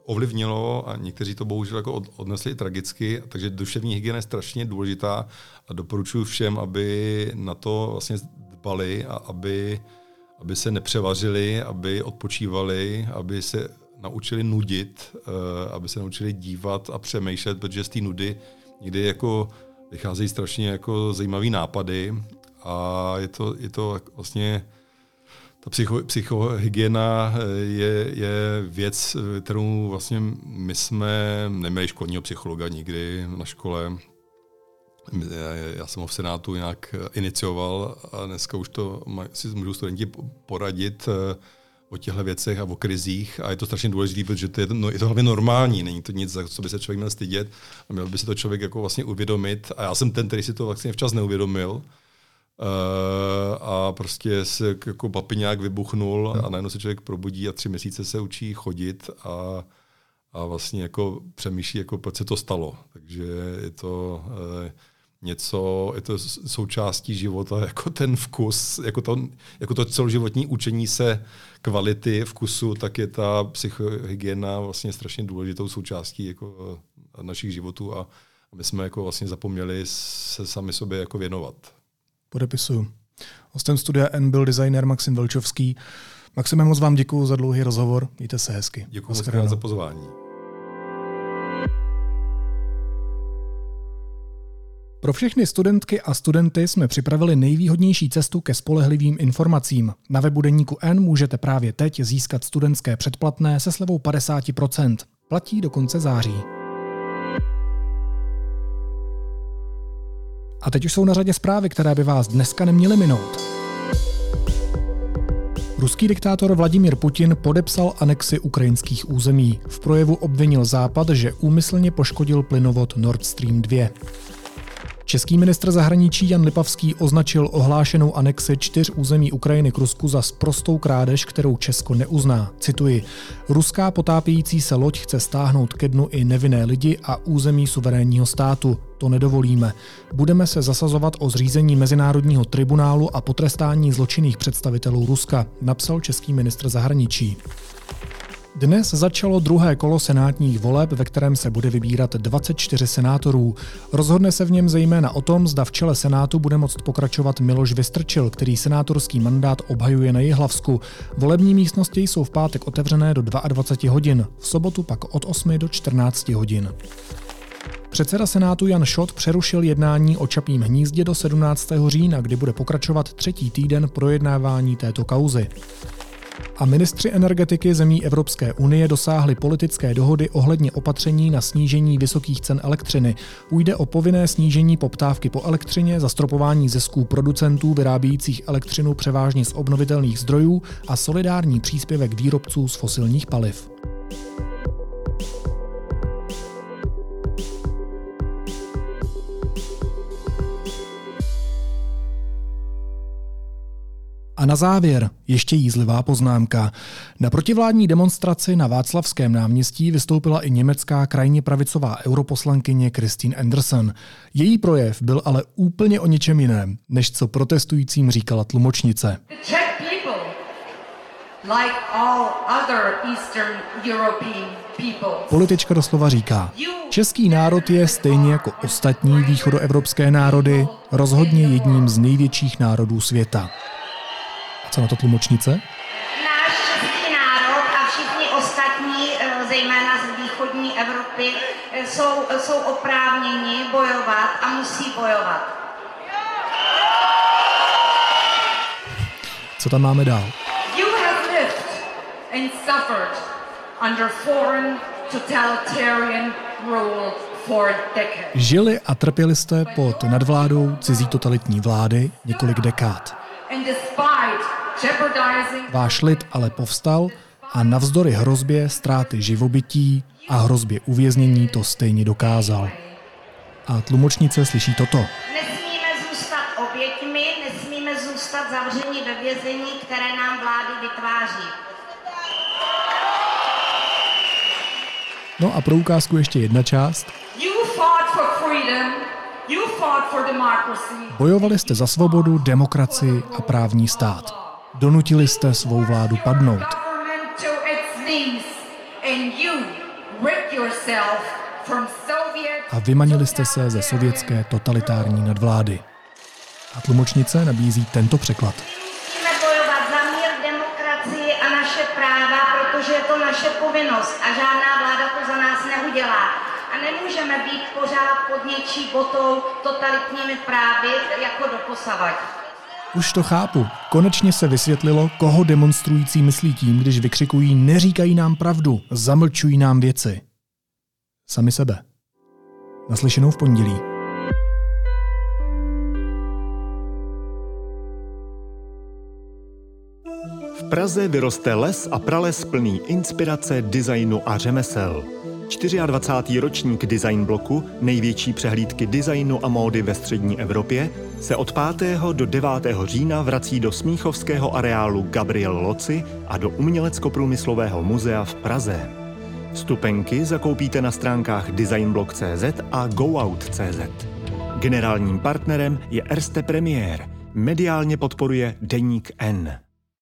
[SPEAKER 2] ovlivnilo a někteří to bohužel jako odnesli tragicky, takže duševní hygiena je strašně důležitá a doporučuji všem, aby na to vlastně dbali a aby, aby se nepřevařili, aby odpočívali, aby se naučili nudit, eh, aby se naučili dívat a přemýšlet, protože z té nudy někdy jako vycházejí strašně jako zajímavé nápady a je to, je to vlastně ta psycho, psychohygiena eh, je, je věc, kterou vlastně my jsme neměli školního psychologa nikdy na škole. Já jsem ho v Senátu nějak inicioval a dneska už to si můžou studenti poradit eh, o těchto věcech a o krizích. A je to strašně důležité, protože to je, no, je to hlavně normální, není to nic, za co by se člověk měl stydět a měl by si to člověk jako vlastně uvědomit. A já jsem ten, který si to vlastně včas neuvědomil uh, a prostě se jako papiňák vybuchnul a najednou se člověk probudí a tři měsíce se učí chodit a, a vlastně jako přemýšlí, jako proč se to stalo. Takže je to... Uh, něco, je to součástí života, jako ten vkus, jako to, jako to celoživotní učení se kvality vkusu, tak je ta psychohygiena vlastně strašně důležitou součástí jako eh, našich životů a my jsme jako vlastně zapomněli se sami sobě jako věnovat.
[SPEAKER 1] Podepisuju. Hostem studia N byl designer Maxim Velčovský. Maxime, moc vám děkuji za dlouhý rozhovor. Mějte se hezky.
[SPEAKER 2] Děkuji za pozvání.
[SPEAKER 1] Pro všechny studentky a studenty jsme připravili nejvýhodnější cestu ke spolehlivým informacím. Na webu Deníku N můžete právě teď získat studentské předplatné se slevou 50%. Platí do konce září. A teď už jsou na řadě zprávy, které by vás dneska neměly minout. Ruský diktátor Vladimír Putin podepsal anexi ukrajinských území. V projevu obvinil Západ, že úmyslně poškodil plynovod Nord Stream 2. Český ministr zahraničí Jan Lipavský označil ohlášenou anexi čtyř území Ukrajiny k Rusku za sprostou krádež, kterou Česko neuzná. Cituji. Ruská potápějící se loď chce stáhnout ke dnu i nevinné lidi a území suverénního státu. To nedovolíme. Budeme se zasazovat o zřízení Mezinárodního tribunálu a potrestání zločinných představitelů Ruska, napsal český ministr zahraničí. Dnes začalo druhé kolo senátních voleb, ve kterém se bude vybírat 24 senátorů. Rozhodne se v něm zejména o tom, zda v čele senátu bude moct pokračovat Miloš Vystrčil, který senátorský mandát obhajuje na Jihlavsku. Volební místnosti jsou v pátek otevřené do 22 hodin, v sobotu pak od 8 do 14 hodin. Předseda Senátu Jan Šot přerušil jednání o Čapím hnízdě do 17. října, kdy bude pokračovat třetí týden projednávání této kauzy. A ministři energetiky zemí Evropské unie dosáhli politické dohody ohledně opatření na snížení vysokých cen elektřiny. Půjde o povinné snížení poptávky po elektřině, zastropování zisků producentů vyrábějících elektřinu převážně z obnovitelných zdrojů a solidární příspěvek výrobců z fosilních paliv. A na závěr ještě jízlivá poznámka. Na protivládní demonstraci na Václavském náměstí vystoupila i německá krajně pravicová europoslankyně Christine Anderson. Její projev byl ale úplně o něčem jiném, než co protestujícím říkala tlumočnice. Politička doslova říká, český národ je stejně jako ostatní východoevropské národy rozhodně jedním z největších národů světa. Co na to tlumočnice?
[SPEAKER 3] Náš český národ a všichni ostatní, eh, zejména z východní Evropy, eh, jsou, jsou oprávněni bojovat a musí bojovat.
[SPEAKER 1] Co tam máme dál?
[SPEAKER 3] You have lived and suffered under foreign totalitarian rule for decades.
[SPEAKER 1] Žili a trpěli jste pod nadvládou cizí totalitní vlády několik dekád. Váš lid ale povstal a navzdory hrozbě ztráty živobytí a hrozbě uvěznění to stejně dokázal. A tlumočnice slyší toto.
[SPEAKER 3] Nesmíme zůstat oběťmi, nesmíme zůstat zavřeni ve vězení, které nám vlády vytváří.
[SPEAKER 1] No a pro ukázku ještě jedna část. Bojovali jste za svobodu, demokracii a právní stát. Donutili jste svou vládu padnout. A vymanili jste se ze sovětské totalitární nadvlády. A tlumočnice nabízí tento překlad.
[SPEAKER 3] Musíme bojovat za mír, demokracii a naše práva, protože je to naše povinnost a žádná vláda to za nás neudělá. A nemůžeme být pořád pod něčí botou totalitními právy jako doposavať.
[SPEAKER 1] Už to chápu. Konečně se vysvětlilo, koho demonstrující myslí tím, když vykřikují neříkají nám pravdu, zamlčují nám věci. Sami sebe. Naslyšenou v pondělí.
[SPEAKER 4] V Praze vyroste les a prales plný inspirace, designu a řemesel. 24. ročník Design bloku, největší přehlídky designu a módy ve střední Evropě, se od 5. do 9. října vrací do smíchovského areálu Gabriel Loci a do Umělecko-průmyslového muzea v Praze. Vstupenky zakoupíte na stránkách designblog.cz a goout.cz. Generálním partnerem je Erste Premier. Mediálně podporuje Deník N.